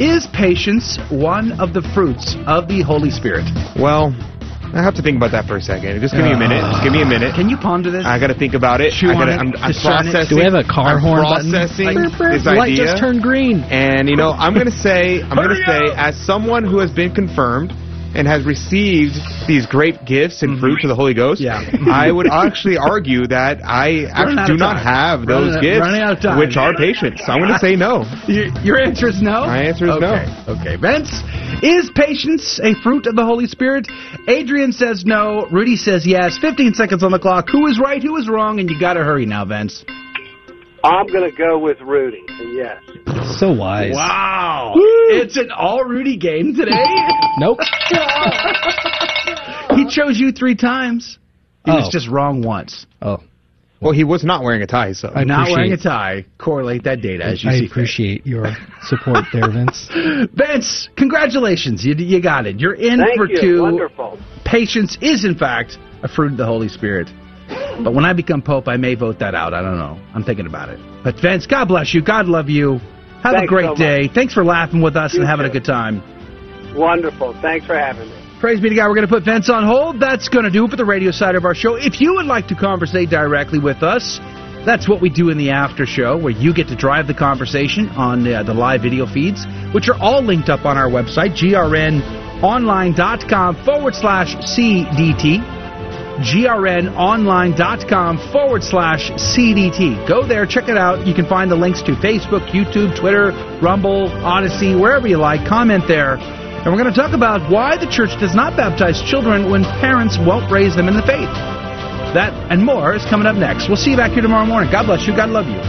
is patience one of the fruits of the Holy Spirit? Well, I have to think about that for a second. Just give me a uh, minute. Just give me a minute. Can you ponder this? I got to think about it. Chew I gotta, on it, I'm, I'm discern it. processing. Do we have a car I'm horn button? processing Like, this the light idea. just turned green. And you know, I'm gonna say, I'm gonna say, as someone who has been confirmed and has received these great gifts and fruits of the Holy Ghost, Mm-hmm. Yeah. I would actually argue that I actually do not have those out- gifts, running out time. which are patience. So I'm gonna say no. Your answer is no? My answer is no. okay. Okay. Vince, is patience a fruit of the Holy Spirit? Adrian says no. Rudy says yes. 15 seconds on the clock. Who is right? Who is wrong? And you got to hurry now, Vince. I'm going to go with Rudy. Yes. So wise. Wow. It's an all Rudy game today. Nope. he chose you three times. He was Oh. just wrong once. Oh, Well, he was not wearing a tie, so I Not wearing a tie. Correlate that data as you I see fit. appreciate your support there, Vince. Vince, congratulations. You, you got it. You're in Thank for you. two. Wonderful. Patience is, in fact, a fruit of the Holy Spirit. But when I become Pope, I may vote that out. I don't know. I'm thinking about it. But Vince, God bless you. God love you. Have a great so much. day. Thanks for laughing with us You and having too. a good time. Wonderful. Thanks for having me. Praise be to God. We're going to put Vince on hold. That's going to do it for the radio side of our show. If you would like to conversate directly with us, that's what we do in the after show, where you get to drive the conversation on uh, the live video feeds, which are all linked up on our website, grnonline.com forward slash CDT. grnonline.com forward slash CDT. Go there, check it out. You can find the links to Facebook, YouTube, Twitter, Rumble, Odysee, wherever you like. Comment there. And we're going to talk about why the church does not baptize children when parents won't raise them in the faith. That and more is coming up next. We'll see you back here tomorrow morning. God bless you. God love you.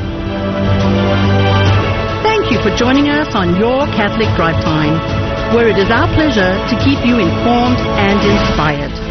Thank Thank you for joining us on your Catholic Drive Time, where it is our pleasure to keep you informed and inspired.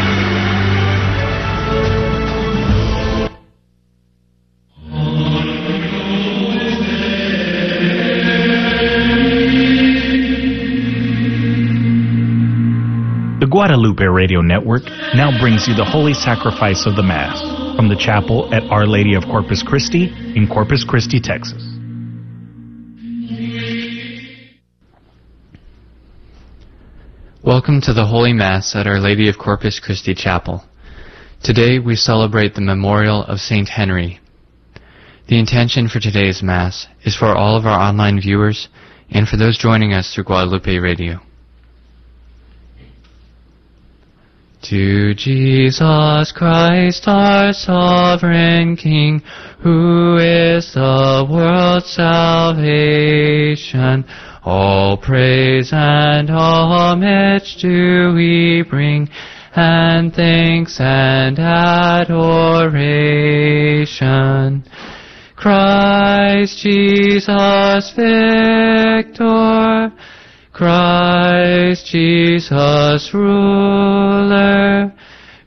The Guadalupe Radio Network now brings you the Holy Sacrifice of the Mass from the chapel at Our Lady of Corpus Christi in Corpus Christi, Texas. Welcome to the Holy Mass at Our Lady of Corpus Christi Chapel. Today we celebrate the memorial of Saint Henry. The intention for today's Mass is for all of our online viewers and for those joining us through Guadalupe Radio. To Jesus Christ, our sovereign King, who is the world's salvation, all praise and homage do we bring, and thanks and adoration. Christ Jesus victor, Christ Jesus ruler,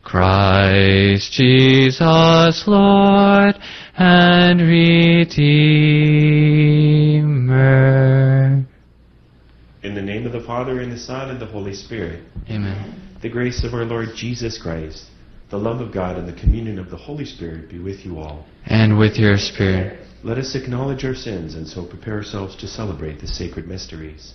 Christ Jesus Lord and Redeemer. In the name of the Father, and the Son, and the Holy Spirit. Amen. The grace of our Lord Jesus Christ, the love of God, and the communion of the Holy Spirit be with you all. And with your spirit. Let us acknowledge our sins and so prepare ourselves to celebrate the sacred mysteries.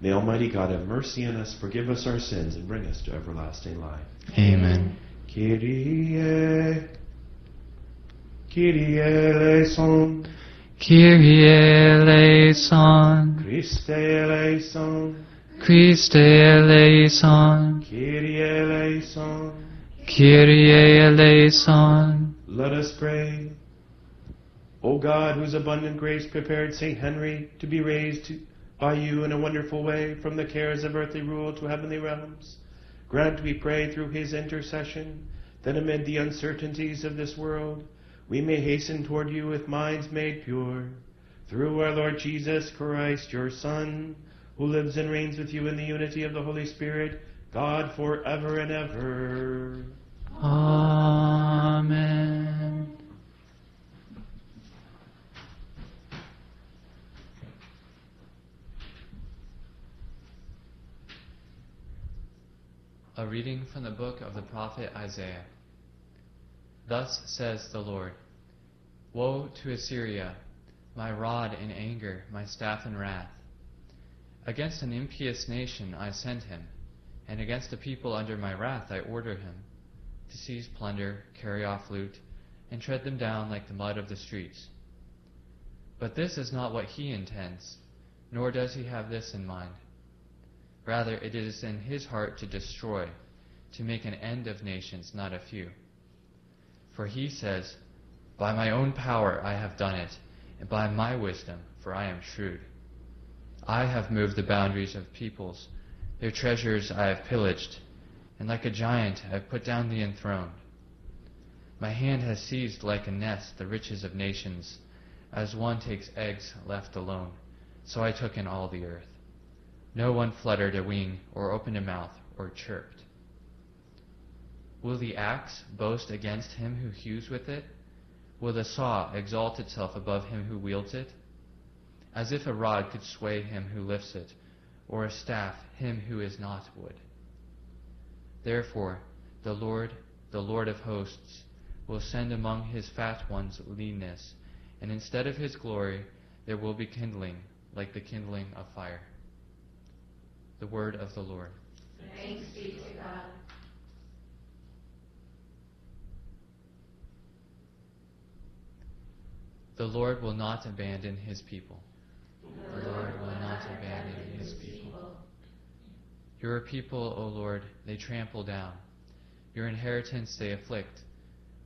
May Almighty God have mercy on us, forgive us our sins, and bring us to everlasting life. Amen. Kyrie, Kyrie eleison, Kyrie eleison, Christe eleison, Christe eleison, Kyrie eleison. Kyrie eleison. Let us pray. O God, whose abundant grace prepared Saint Henry to be raised to, by you in a wonderful way from the cares of earthly rule to heavenly realms, grant, we pray, through his intercession, that amid the uncertainties of this world, we may hasten toward you with minds made pure. Through our Lord Jesus Christ, your Son, who lives and reigns with you in the unity of the Holy Spirit, God forever and ever. Amen. A reading from the book of the prophet Isaiah. Thus says the Lord Woe to Assyria, my rod in anger, my staff in wrath. Against an impious nation I send him, and against a people under my wrath I order him, to seize plunder, carry off loot, and tread them down like the mud of the streets. But this is not what he intends, nor does he have this in mind. Rather, it is in his heart to destroy, to make an end of nations, not a few. For he says, By my own power I have done it, and by my wisdom, for I am shrewd. I have moved the boundaries of peoples, their treasures I have pillaged, and like a giant I have put down the enthroned. My hand has seized like a nest the riches of nations, as one takes eggs left alone, so I took in all the earth. No one fluttered a wing, or opened a mouth, or chirped. Will the axe boast against him who hews with it? Will the saw exalt itself above him who wields it? As if a rod could sway him who lifts it, or a staff him who is not wood. Therefore, the Lord, the Lord of hosts, will send among his fat ones leanness, and instead of his glory there will be kindling, like the kindling of fire. The word of the Lord. Thanks be to God. The Lord will not abandon his people. The Lord will not abandon his people. Your people, O Lord, they trample down. Your inheritance they afflict.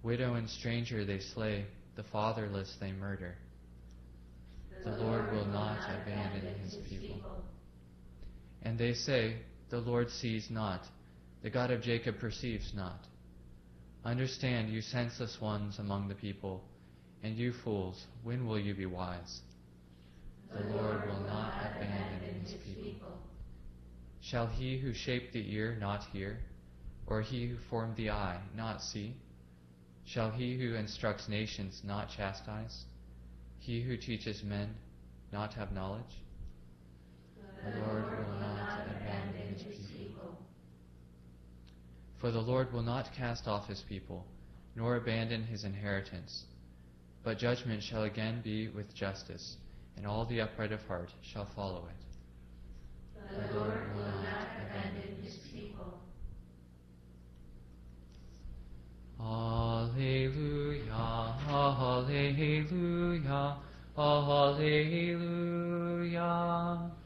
Widow and stranger they slay. The fatherless they murder. The Lord will not abandon his people. And they say, The Lord sees not. The God of Jacob perceives not. Understand, you senseless ones among the people, and you fools, when will you be wise? The Lord will not abandon his people. Shall he who shaped the ear not hear, or he who formed the eye not see? Shall he who instructs nations not chastise? He who teaches men not have knowledge? The Lord will not abandon his people. For the Lord will not cast off his people, nor abandon his inheritance. But judgment shall again be with justice, and all the upright of heart shall follow it. The Lord will not abandon his people. Alleluia, Alleluia, Alleluia. Alleluia, Alleluia, Alleluia.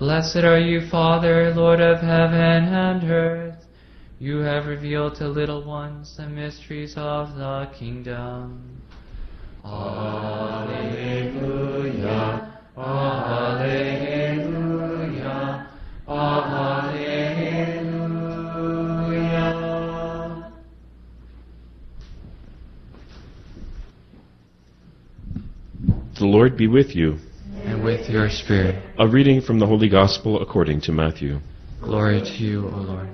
Blessed are you, Father, Lord of heaven and earth. You have revealed to little ones the mysteries of the kingdom. Alleluia, Alleluia, The Lord be with you. And with your spirit. A reading from the Holy Gospel according to Matthew. Glory to you, O Lord.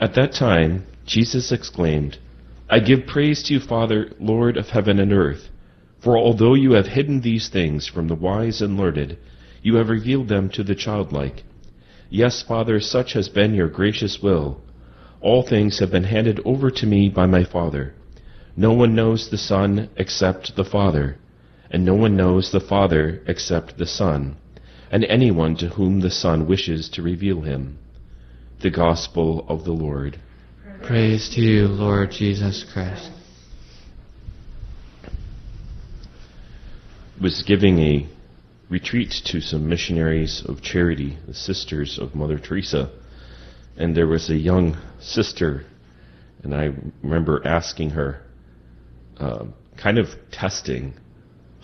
At that time, Jesus exclaimed, I give praise to you, Father, Lord of heaven and earth. For although you have hidden these things from the wise and learned, you have revealed them to the childlike. Yes, Father, such has been your gracious will. All things have been handed over to me by my Father. No one knows the Son except the Father, and no one knows the Father except the Son, and anyone to whom the Son wishes to reveal him. The Gospel of the Lord. Praise to you, Lord Jesus Christ. was giving a retreat to some missionaries of charity, the sisters of Mother Teresa, and there was a young sister, and I remember asking her, uh, kind of testing,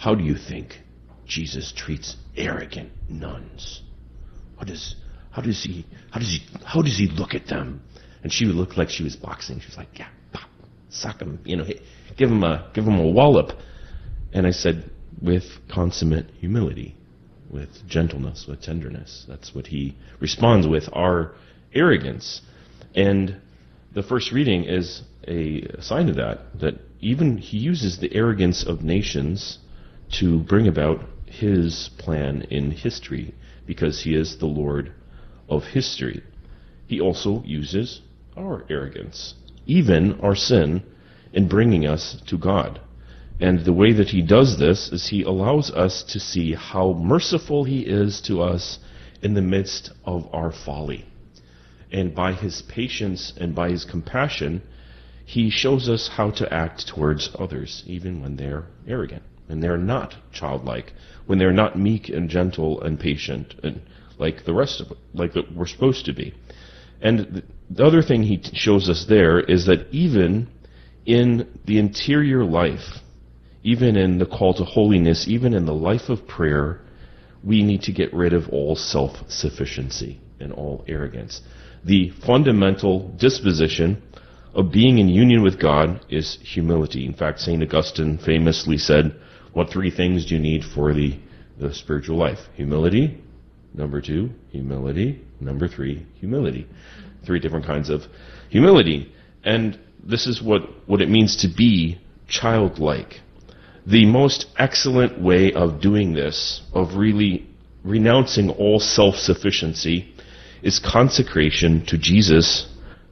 how do you think Jesus treats arrogant nuns? How does he how does he how does he look at them? And she looked like she was boxing. She was like, yeah, pop, suck him, you know, give him a give him a wallop. And I said, with consummate humility, with gentleness, with tenderness. That's what he responds with our arrogance. And the first reading is a sign of that, that even he uses the arrogance of nations to bring about his plan in history, because he is the Lord of history. He also uses our arrogance, even our sin, in bringing us to God. And the way that he does this is he allows us to see how merciful he is to us in the midst of our folly. And by his patience and by his compassion, he shows us how to act towards others, even when they're arrogant, when they're not childlike, when they're not meek and gentle and patient, and like the rest of like that we're supposed to be. And the other thing he shows us there is that even in the interior life, even in the call to holiness, even in the life of prayer, we need to get rid of all self sufficiency and all arrogance. The fundamental disposition of being in union with God is humility. In fact, St. Augustine famously said, What three things do you need for the, the spiritual life? Humility. Number two, humility. Number three, humility. Three different kinds of humility. And this is what, what it means to be childlike. The most excellent way of doing this, of really renouncing all self sufficiency, is consecration to Jesus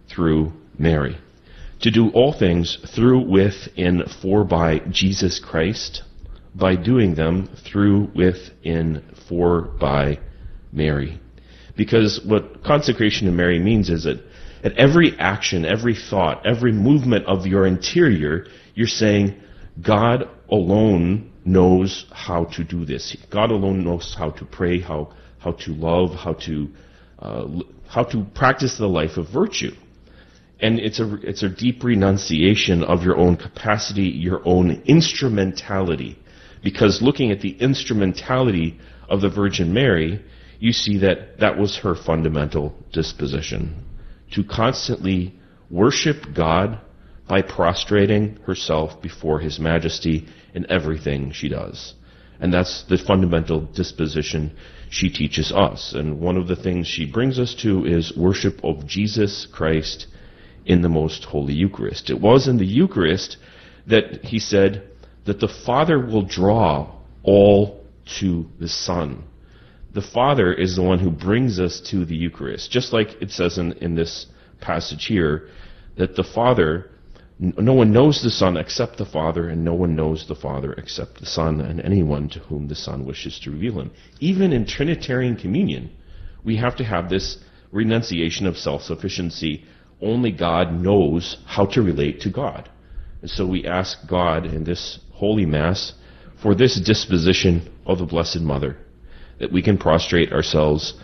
through Mary. To do all things through, with, in, for, by Jesus Christ, by doing them through, with, in, for, by Mary. Because what consecration to Mary means is that at every action, every thought, every movement of your interior, you're saying, God alone knows how to do this. God alone knows how to pray, how, how to love, how to, uh, how to practice the life of virtue. And it's a, it's a deep renunciation of your own capacity, your own instrumentality. Because looking at the instrumentality of the Virgin Mary, you see that that was her fundamental disposition. To constantly worship God by prostrating herself before His Majesty in everything she does. And that's the fundamental disposition she teaches us. And one of the things she brings us to is worship of Jesus Christ in the most holy Eucharist. It was in the Eucharist that he said that the Father will draw all to the Son. The Father is the one who brings us to the Eucharist. Just like it says in, in this passage here, that the Father no one knows the Son except the Father, and no one knows the Father except the Son, and anyone to whom the Son wishes to reveal him. Even in Trinitarian communion, we have to have this renunciation of self sufficiency. Only God knows how to relate to God. And so we ask God in this Holy Mass for this disposition of the Blessed Mother, that we can prostrate ourselves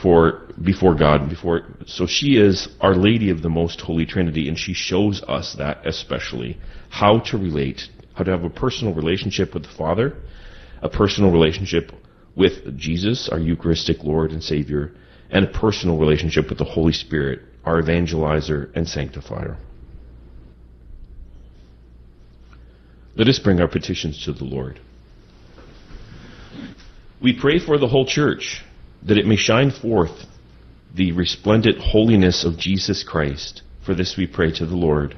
for before God, before so she is Our Lady of the Most Holy Trinity, and she shows us that especially how to relate, how to have a personal relationship with the Father, a personal relationship with Jesus, our Eucharistic Lord and Savior, and a personal relationship with the Holy Spirit, our evangelizer and sanctifier. Let us bring our petitions to the Lord. We pray for the whole church that it may shine forth the resplendent holiness of Jesus Christ. For this we pray to the Lord.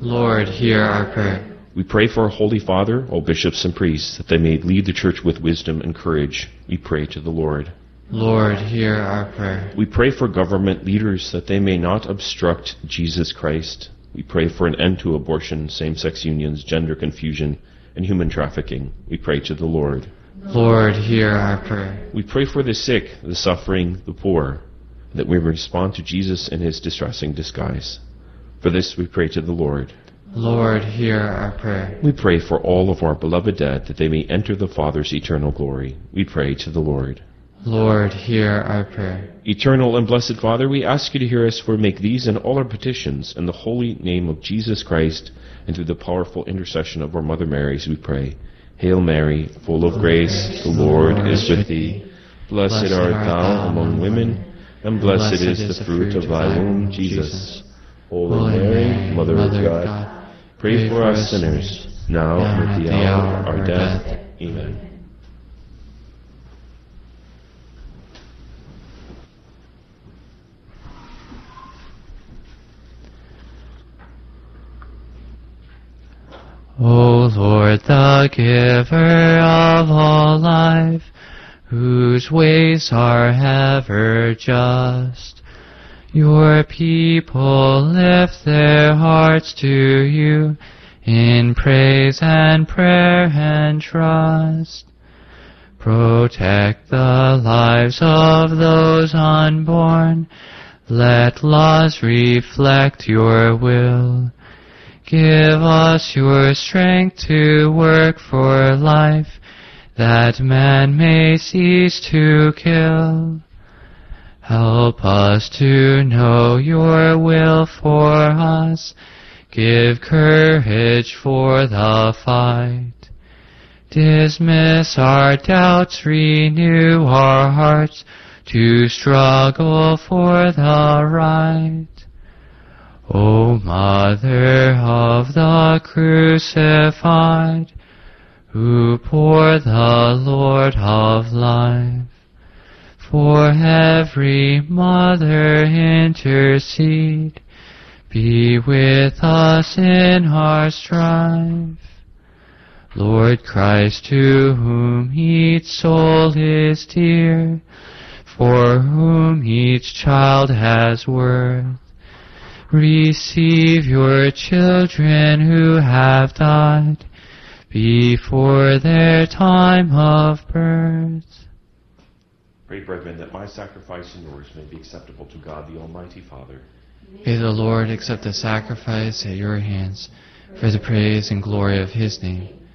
Lord, hear our prayer. We pray for our Holy Father, all bishops and priests, that they may lead the church with wisdom and courage. We pray to the Lord. Lord, hear our prayer. We pray for government leaders that they may not obstruct Jesus Christ. We pray for an end to abortion, same sex unions, gender confusion, and human trafficking. We pray to the Lord. Lord, hear our prayer. We pray for the sick, the suffering, the poor, that we respond to Jesus in his distressing disguise. For this we pray to the Lord. Lord, hear our prayer. We pray for all of our beloved dead that they may enter the Father's eternal glory. We pray to the Lord. Lord, hear our prayer. Eternal and blessed Father, we ask you to hear us for make these and all our petitions in the holy name of Jesus Christ and through the powerful intercession of our Mother Mary, as we pray. Hail Mary, full of grace, the Lord is with thee. Blessed art thou among women, and blessed is the fruit of thy womb, Jesus. Holy Mary, Mother of God, pray for us sinners, now and at the hour of our death. Amen. O Lord, the giver of all life, whose ways are ever just, your people lift their hearts to you in praise and prayer and trust. Protect the lives of those unborn. Let laws reflect your will. Give us your strength to work for life, that man may cease to kill. Help us to know your will for us. Give courage for the fight. Dismiss our doubts, renew our hearts to struggle for the right. O Mother of the Crucified, who bore the Lord of life, For every mother intercede. Be with us in our strife. Lord Christ, to whom each soul is dear, for whom each child has worth, receive your children who have died before their time of birth. Pray, brethren, that my sacrifice and yours may be acceptable to God the Almighty Father. May the Lord accept the sacrifice at your hands for the praise and glory of his name,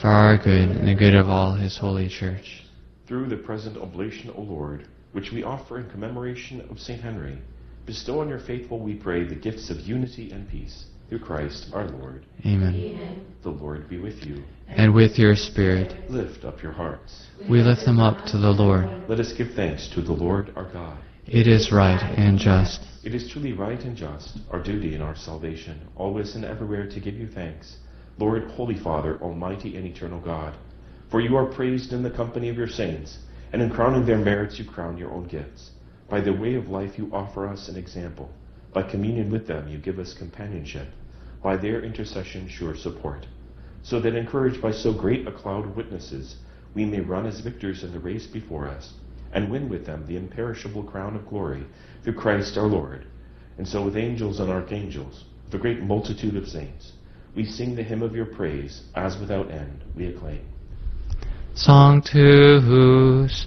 for our good and the good of all his holy church. Through the present oblation, O Lord, which we offer in commemoration of St. Henry, bestow on your faithful, we pray, the gifts of unity and peace. Through Christ our Lord. Amen. The Lord be with you. And with your spirit, Lift up your hearts. we lift them up to the Lord. Let us give thanks to the Lord our God. It is right and just. It is truly right and just, our duty and our salvation, always and everywhere to give you thanks, Lord, Holy Father, Almighty and Eternal God. For you are praised in the company of your saints, and in crowning their merits you crown your own gifts. By the way of life you offer us an example. By communion with them you give us companionship. By their intercession sure support. So that encouraged by so great a cloud of witnesses, we may run as victors in the race before us, and win with them the imperishable crown of glory through Christ our Lord. And so with angels and archangels, the great multitude of saints, we sing the hymn of your praise, as without end we acclaim. Sanctus,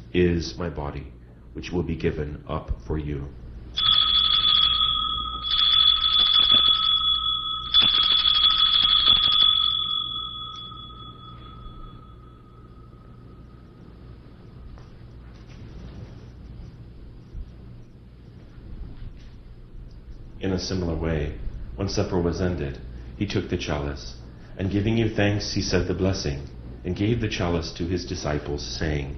is my body, which will be given up for you. In a similar way, when supper was ended, he took the chalice, and giving you thanks, he said the blessing, and gave the chalice to his disciples, saying,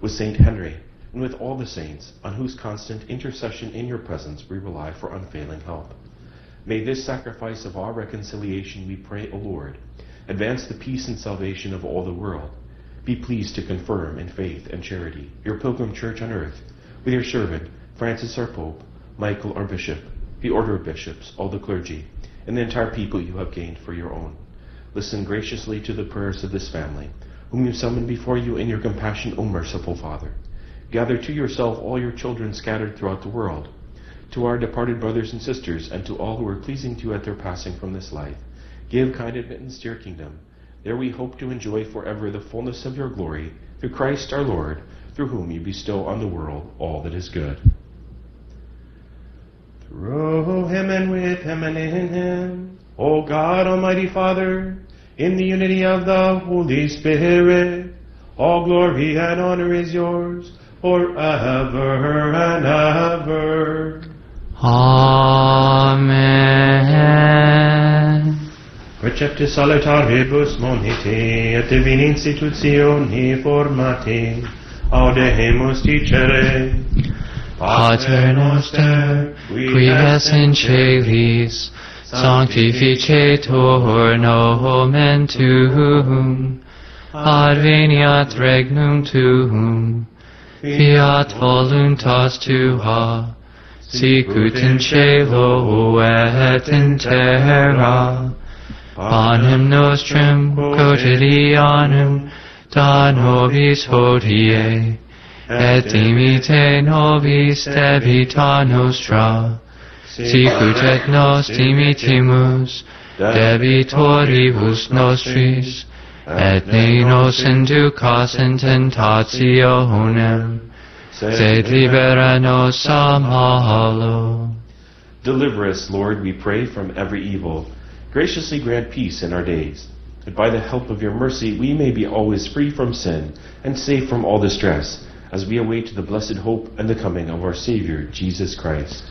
with Saint Henry, and with all the saints, on whose constant intercession in your presence we rely for unfailing help. May this sacrifice of our reconciliation, we pray, O Lord, advance the peace and salvation of all the world. Be pleased to confirm in faith and charity your pilgrim church on earth, with your servant, Francis our Pope, Michael our Bishop, the order of bishops, all the clergy, and the entire people you have gained for your own. Listen graciously to the prayers of this family, whom you summon before you in your compassion, O merciful Father. Gather to yourself all your children scattered throughout the world. To our departed brothers and sisters, and to all who are pleasing to you at their passing from this life, give kind admittance to your kingdom. There we hope to enjoy forever the fullness of your glory, through Christ our Lord, through whom you bestow on the world all that is good. Through him and with him and in him, O God, Almighty Father, in the unity of the Holy Spirit, all glory and honor is yours forever and ever. Amen. Receptus salutaribus monite et divini institutioni formati, audemus dicere. Pater noster, qui es in celis, sanctificetur nomen tuum, adveniat regnum tuum, fiat voluntas tua, sicut in cielo et in terra. Panem nostrum quotidianum da nobis hodie, et dimite nobis debita nostra, sicut et nos dimitimus debitoribus nostris, et ne nos inducas in tentationem, sed libera nos a malo. Deliver us, Lord, we pray, from every evil. Graciously grant peace in our days, that by the help of your mercy we may be always free from sin and safe from all distress, as we await the blessed hope and the coming of our Savior, Jesus Christ.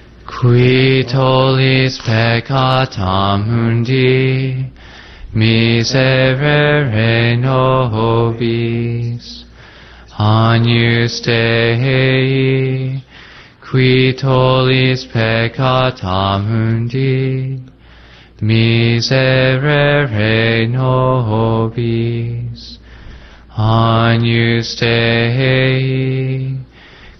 Qui tollis peccatam mundi, miserere nobis. Agnus Dei, qui tollis peccatam mundi, miserere nobis. Agnus Dei,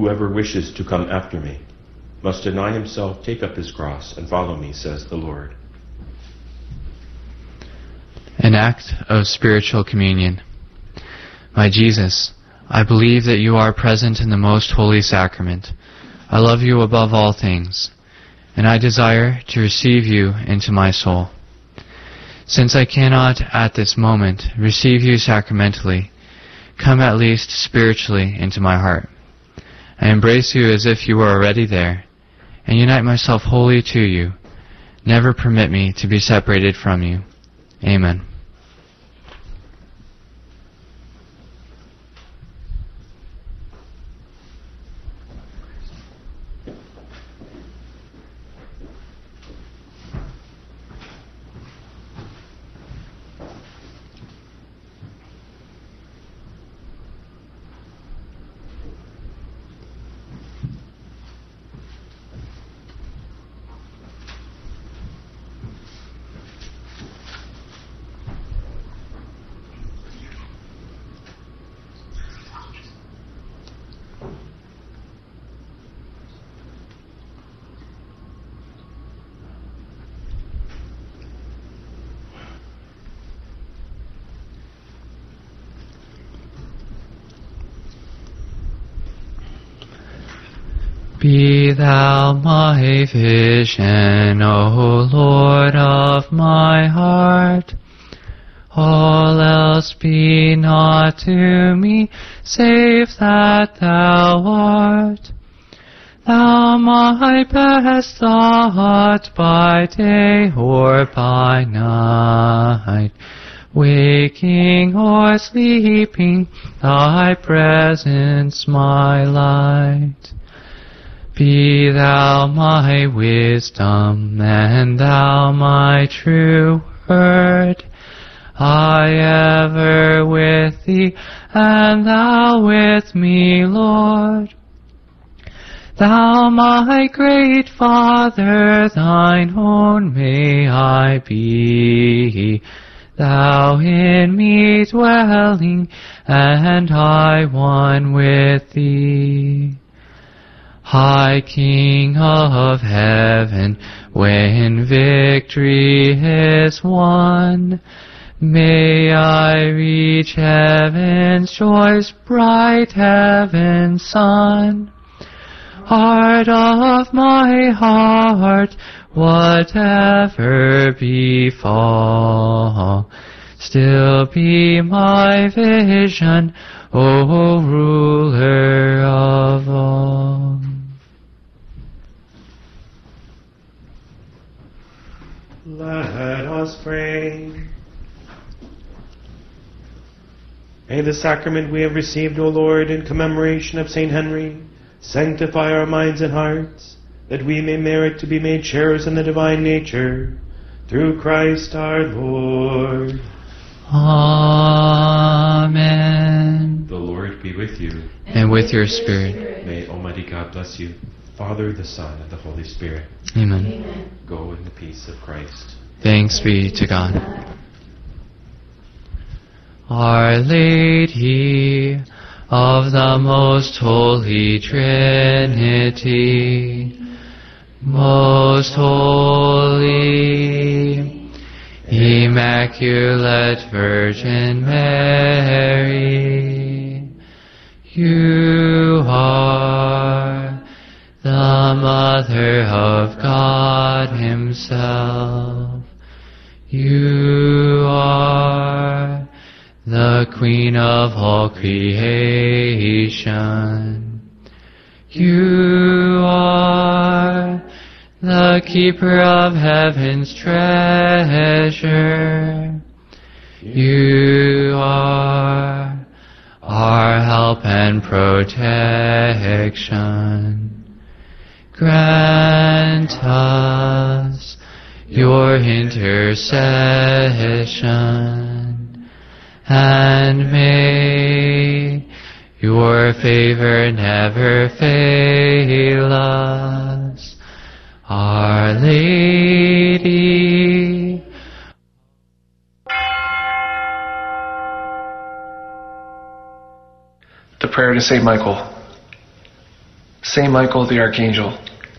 Whoever wishes to come after me must deny himself, take up his cross, and follow me, says the Lord. An act of spiritual communion. My Jesus, I believe that you are present in the most holy sacrament. I love you above all things, and I desire to receive you into my soul. Since I cannot at this moment receive you sacramentally, come at least spiritually into my heart. I embrace you as if you were already there, and unite myself wholly to you. Never permit me to be separated from you. Amen. Be thou my vision, O Lord of my heart. All else be not to me, save that thou art. Thou my best thought by day or by night. Waking or sleeping, thy presence my light. Be thou my wisdom, and thou my true word. I ever with thee, and thou with me, Lord. Thou my great Father, thine own may I be. Thou in me dwelling, and I one with thee. High King of heaven, when victory is won, may I reach heaven's joys, bright heaven's sun. Heart of my heart, whatever befall, still be my vision, O ruler of all. Let us pray. May the sacrament we have received, O Lord, in commemoration of Saint Henry, sanctify our minds and hearts, that we may merit to be made sharers in the divine nature, through Christ our Lord. Amen. The Lord be with you. And with your spirit. May Almighty God bless you, Father, the Son, and the Holy Spirit. Amen. Go in the peace of Christ. Thanks be to God. Our Lady of the Most Holy Trinity, Most Holy, Immaculate Virgin Mary, you are the Mother of God Himself. You are the Queen of all creation. You are the keeper of heaven's treasure. You are our help and protection. Grant us your intercession, and may your favor never fail us. Our Lady The prayer to Saint Michael. Saint Michael the Archangel,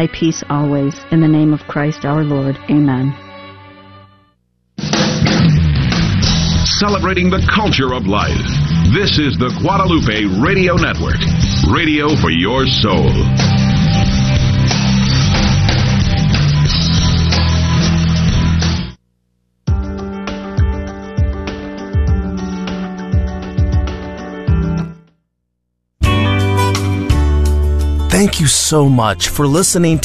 thy peace always. In the name of Christ our Lord. Amen. Celebrating the culture of life. This is the Guadalupe Radio Network, radio for your soul. Thank you so much for listening to